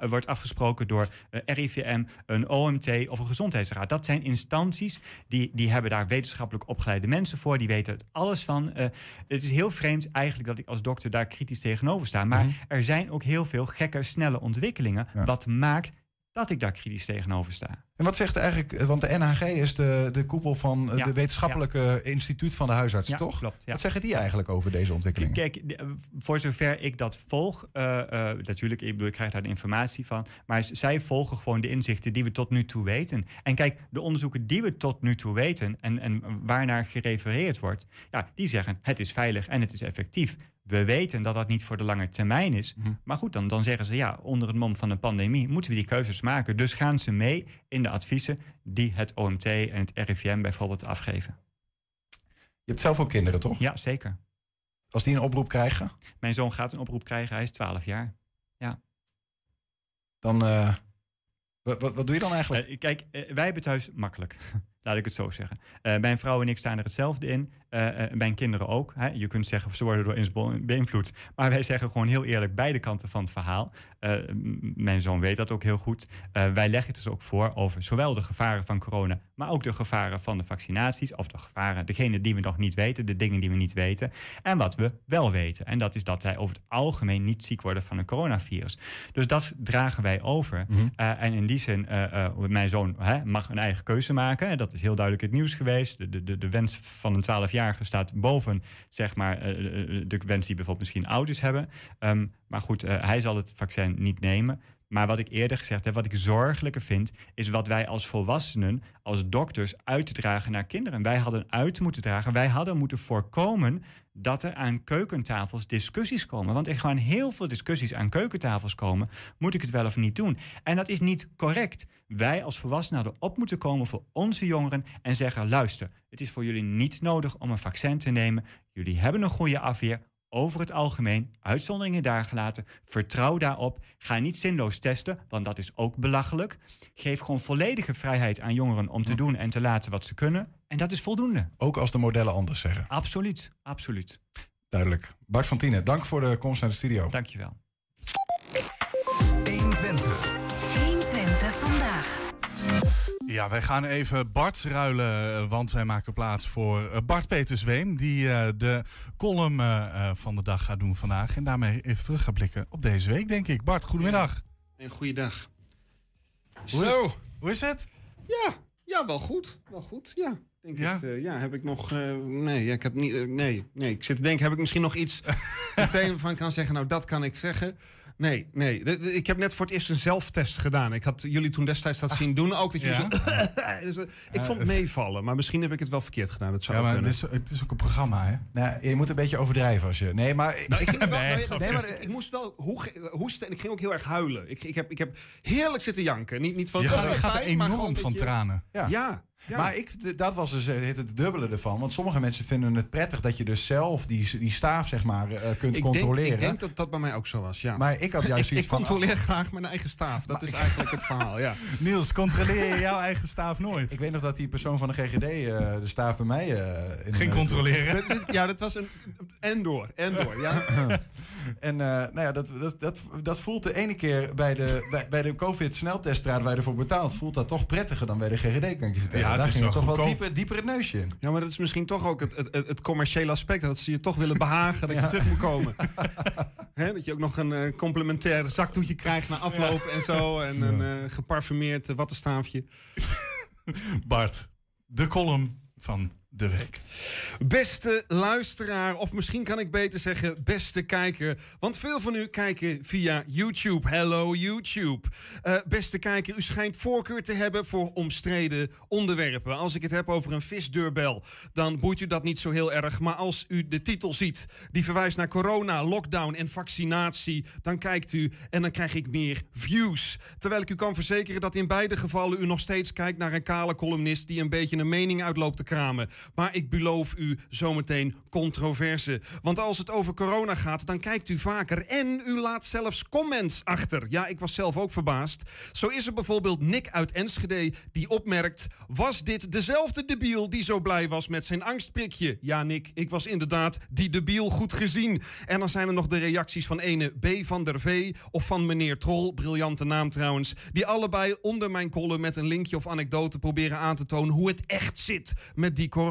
wordt afgesproken door RIVM, een OMT of een gezondheidsraad. Dat zijn instanties die, die hebben daar wetenschappelijk opgeleide mensen voor. Die weten het alles van. Eh, het is heel vreemd eigenlijk dat ik als dokter daar kritisch tegenover sta. Maar Mhm. er zijn ook heel veel gekke, snelle ontwikkelingen. Wat maakt dat ik daar kritisch tegenover sta. En wat zegt eigenlijk, eh, want de NHG is de, de koepel van eh, Ja, de wetenschappelijke instituut van de huisartsen, Ja, toch? klopt. Wat zeggen die eigenlijk over deze ontwikkelingen? Kijk, eh, voor zover ik dat volg, eh, eh, natuurlijk, ik, bedoel, ik krijg daar de informatie van, maar zij volgen gewoon de inzichten die we tot nu toe weten. En kijk, de onderzoeken die we tot nu toe weten en, en waarnaar gerefereerd wordt, ja, die zeggen het is veilig en het is effectief. We weten dat dat niet voor de lange termijn is. Mhm. Maar goed, dan, dan zeggen ze ja, onder het mom van een pandemie moeten we die keuzes maken. Dus gaan ze mee in de adviezen die het OMT en het RIVM bijvoorbeeld afgeven. Je hebt zelf ook kinderen, toch? Ja, zeker. Als die een oproep krijgen, Mijn zoon gaat een oproep krijgen, hij is 12 jaar. Ja. dan. eh, wat, wat, doe je dan eigenlijk? Eh, kijk, eh, wij hebben thuis makkelijk. Laat ik het zo zeggen. Mijn vrouw en ik staan er hetzelfde in. Eh, eh, mijn kinderen ook. Hè. Je kunt zeggen, ze worden door ons be- beïnvloed. Maar wij zeggen gewoon heel eerlijk beide kanten van het verhaal. Eh, mijn zoon weet dat ook heel goed. Wij leggen het dus ook voor over zowel de gevaren van corona... maar ook de gevaren van de vaccinaties. Of de gevaren, degene die we nog niet weten. De dingen die we niet weten. En wat we wel weten. En dat is dat zij over het algemeen niet ziek worden van een coronavirus. Dus dat dragen wij over. Eh, en in die zin, mijn zoon hè, mag een eigen keuze maken. En dat is heel duidelijk het nieuws geweest. De, de, de, wens van een 12-jarige staat boven zeg maar, eh, eh, de wens die bijvoorbeeld misschien ouders hebben. Ehm, maar goed, eh, hij zal het vaccin niet nemen. Maar wat ik eerder gezegd heb, wat ik zorgelijker vind, is wat wij als volwassenen, als dokters, uit te dragen naar kinderen. Wij hadden uit moeten dragen, wij hadden moeten voorkomen dat er aan keukentafels discussies komen. Want er gaan heel veel discussies aan keukentafels komen. Moet ik het wel of niet doen? En dat is niet correct. Wij als volwassenen hadden op moeten komen voor onze jongeren en zeggen: luister, het is voor jullie niet nodig om een vaccin te nemen. Jullie hebben een goede afweer. Over het algemeen, uitzonderingen daar gelaten. Vertrouw daarop. Ga niet zinloos testen, want dat is ook belachelijk. Geef gewoon volledige vrijheid aan jongeren om te doen en te laten wat ze kunnen. En dat is voldoende. Ook als de modellen anders zeggen. Absoluut, absoluut. Duidelijk. Bart van Tienen, dank voor de komst naar de studio. Dankjewel. Twente. 120 vandaag. Ja, wij gaan even Bart ruilen, eh, want wij maken plaats voor eh, Bart Peter Zweem, die eh, de column van de dag gaat doen vandaag. En daarmee even terug gaat blikken op deze week, denk ik. Bart, goedemiddag. Een goeiedag. Hoe- Zo. Hoe is het? Ja, ja, wel goed. Wel goed, ja. Denk Ja? Het, ja, heb ik nog... nee, ja, ik heb niet... nee, nee, ik zit te denken, heb ik misschien nog iets meteen van kan zeggen, nou, dat kan ik zeggen. Nee, nee. De- de- Ik heb net voor het eerst een zelftest gedaan. Ik had jullie toen destijds dat zien doen. Ook dat Ah. Ja? zo... Dus, eh, ik vond het meevallen, maar misschien heb ik het wel verkeerd gedaan. Dat zou Ja, maar het is, het is ook een programma, hè? Nou, je moet een beetje overdrijven als je... Nee, maar... Nou, ik, ging wel, Nee, nee, grapje. nee, maar ik moest wel hoe- hoesten en ik ging ook heel erg huilen. Ik, ik, heb, ik heb heerlijk zitten janken. Niet, niet van... Je gaat- oh, je gaat er enorm van je- tranen. Ja. Ja. Ja. Maar ik, dat was dus eh, het, het dubbele ervan. Want sommige mensen vinden het prettig dat je dus zelf die, die staaf zeg maar, eh, kunt ik controleren. Denk, ik denk dat dat bij mij ook zo was, ja. Maar ik had juist ik, zoiets ik van... controleer graag mijn eigen staaf. Dat is eigenlijk het verhaal, ja. Niels, controleer je jouw eigen staaf nooit? Ik weet nog dat die persoon van de GGD eh, de staaf bij mij... in de Ging controleren. Ja, dat was een... En door, en door, ja. En nou ja, dat, dat, dat, dat voelt de ene keer bij de, bij, bij de COVID-snelteststraat waar je ervoor betaalt, voelt dat toch prettiger dan bij de GGD, kan ik je vertellen. Ja, het Daar is ging wel toch wel dieper, dieper het neusje in. Ja, maar dat is misschien toch ook het, het, het, commerciële aspect. Dat ze je toch willen behagen dat je terug moet komen. Hè, dat je ook nog een eh, complementair zakdoekje krijgt na afloop en zo. En een eh, geparfumeerd wattenstaafje. Bart, de column van de week. Beste luisteraar, of misschien kan ik beter zeggen beste kijker. Want veel van u kijken via YouTube. Hello YouTube. Eh, beste kijker, u schijnt voorkeur te hebben voor omstreden onderwerpen. Als ik het heb over een visdeurbel, dan boeit u dat niet zo heel erg. Maar als u de titel ziet, die verwijst naar corona, lockdown en vaccinatie, dan kijkt u en dan krijg ik meer views. Terwijl ik u kan verzekeren dat in beide gevallen u nog steeds kijkt naar een kale columnist die een beetje een mening uitloopt te kramen. Maar ik beloof u zometeen controverse. Want als het over corona gaat, dan kijkt u vaker en u laat zelfs comments achter. Ja, ik was zelf ook verbaasd. Zo is er bijvoorbeeld Nick uit Enschede die opmerkt: Was dit dezelfde debiel die zo blij was met zijn angstprikje? Ja, Nick, ik was inderdaad die debiel goed gezien. En dan zijn er nog de reacties van ene B van der V of van meneer Troll, briljante naam trouwens, die allebei onder mijn column met een linkje of anekdote proberen aan te tonen hoe het echt zit met die corona.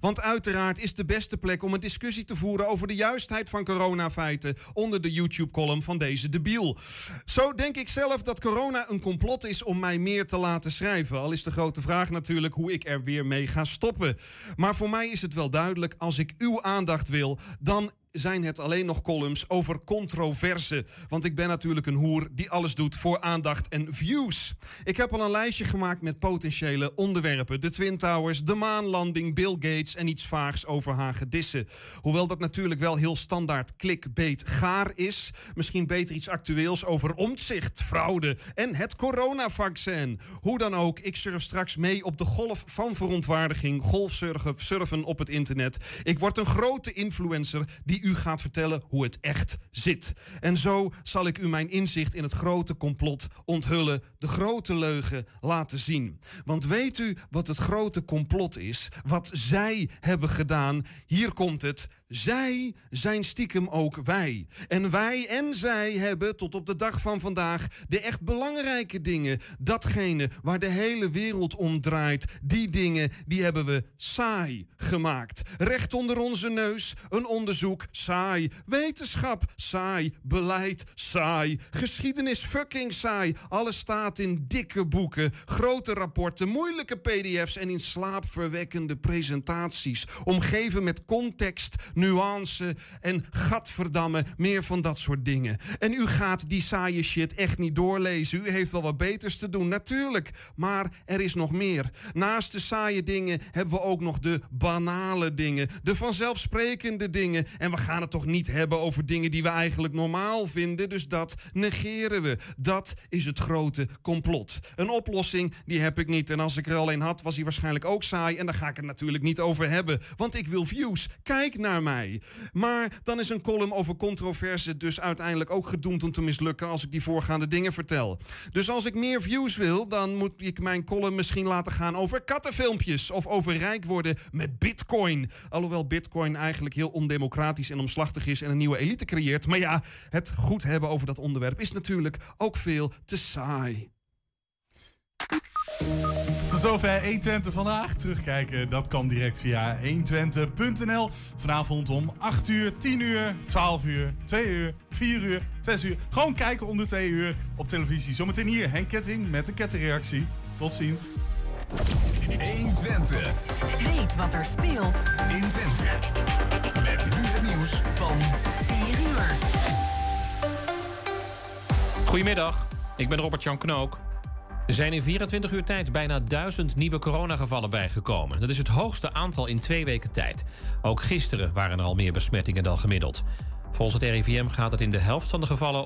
Want uiteraard is de beste plek om een discussie te voeren over de juistheid van coronafeiten onder de YouTube-column van deze debiel. Zo denk ik zelf dat corona een complot is om mij meer te laten schrijven. Al is de grote vraag natuurlijk hoe ik er weer mee ga stoppen. Maar voor mij is het wel duidelijk, als ik uw aandacht wil, dan zijn het alleen nog columns over controverse. Want ik ben natuurlijk een hoer die alles doet voor aandacht en views. Ik heb al een lijstje gemaakt met potentiële onderwerpen. De Twin Towers, de maanlanding, Bill Gates en iets vaags over hagedissen. Hoewel dat natuurlijk wel heel standaard clickbait gaar is. Misschien beter iets actueels over omzicht, fraude en het coronavaccin. Hoe dan ook, ik surf straks mee op de golf van verontwaardiging. Golfsurfen surfen op het internet. Ik word een grote influencer die u gaat vertellen hoe het echt zit. En zo zal ik u mijn inzicht in het grote complot onthullen, de grote leugen laten zien. Want weet u wat het grote complot is? Wat zij hebben gedaan? Hier komt het. Zij zijn stiekem ook wij. En wij en zij hebben tot op de dag van vandaag de echt belangrijke dingen, datgene waar de hele wereld om draait, die dingen, die hebben we saai gemaakt. Recht onder onze neus, een onderzoek, saai. Wetenschap, saai. Beleid, saai. Geschiedenis, fucking saai. Alles staat in dikke boeken, grote rapporten, moeilijke pdf's en in slaapverwekkende presentaties. Omgeven met context, nuance en gadverdamme, meer van dat soort dingen. En u gaat die saaie shit echt niet doorlezen. U heeft wel wat beters te doen, natuurlijk. Maar er is nog meer. Naast de saaie dingen hebben we ook nog de banale dingen. De vanzelfsprekende dingen. En we gaan het toch niet hebben over dingen die we eigenlijk normaal vinden. Dus dat negeren we. Dat is het grote complot. Een oplossing, die heb ik niet. En als ik er alleen had, was hij waarschijnlijk ook saai. En daar ga ik het natuurlijk niet over hebben. Want ik wil views. Kijk naar mij. Maar dan is een column over controverse dus uiteindelijk ook gedoemd om te mislukken als ik die voorgaande dingen vertel. Dus als ik meer views wil, dan moet ik mijn column misschien laten gaan over kattenfilmpjes of over rijk worden met bitcoin. Alhoewel bitcoin eigenlijk heel ondemocratisch en omslachtig is en een nieuwe elite creëert. Maar ja, het goed hebben over dat onderwerp is natuurlijk ook veel te saai. Tot zover 120 vandaag. Terugkijken, dat kan direct via 120.nl. Vanavond om 8 uur, 10 uur, 12 uur, 2 uur, 4 uur, 6 uur. Gewoon kijken om de 2 uur op televisie. Zometeen hier Henk Ketting met de kettingreactie. Tot ziens. 120. Weet wat er speelt in Twente. Met nu het nieuws van 4 uur. Goedemiddag, ik ben Robert-Jan Knook. Er zijn in 24 uur tijd bijna 1000 nieuwe coronagevallen bijgekomen. Dat is het hoogste aantal in twee weken tijd. Ook gisteren waren er al meer besmettingen dan gemiddeld. Volgens het RIVM gaat het in de helft van de gevallen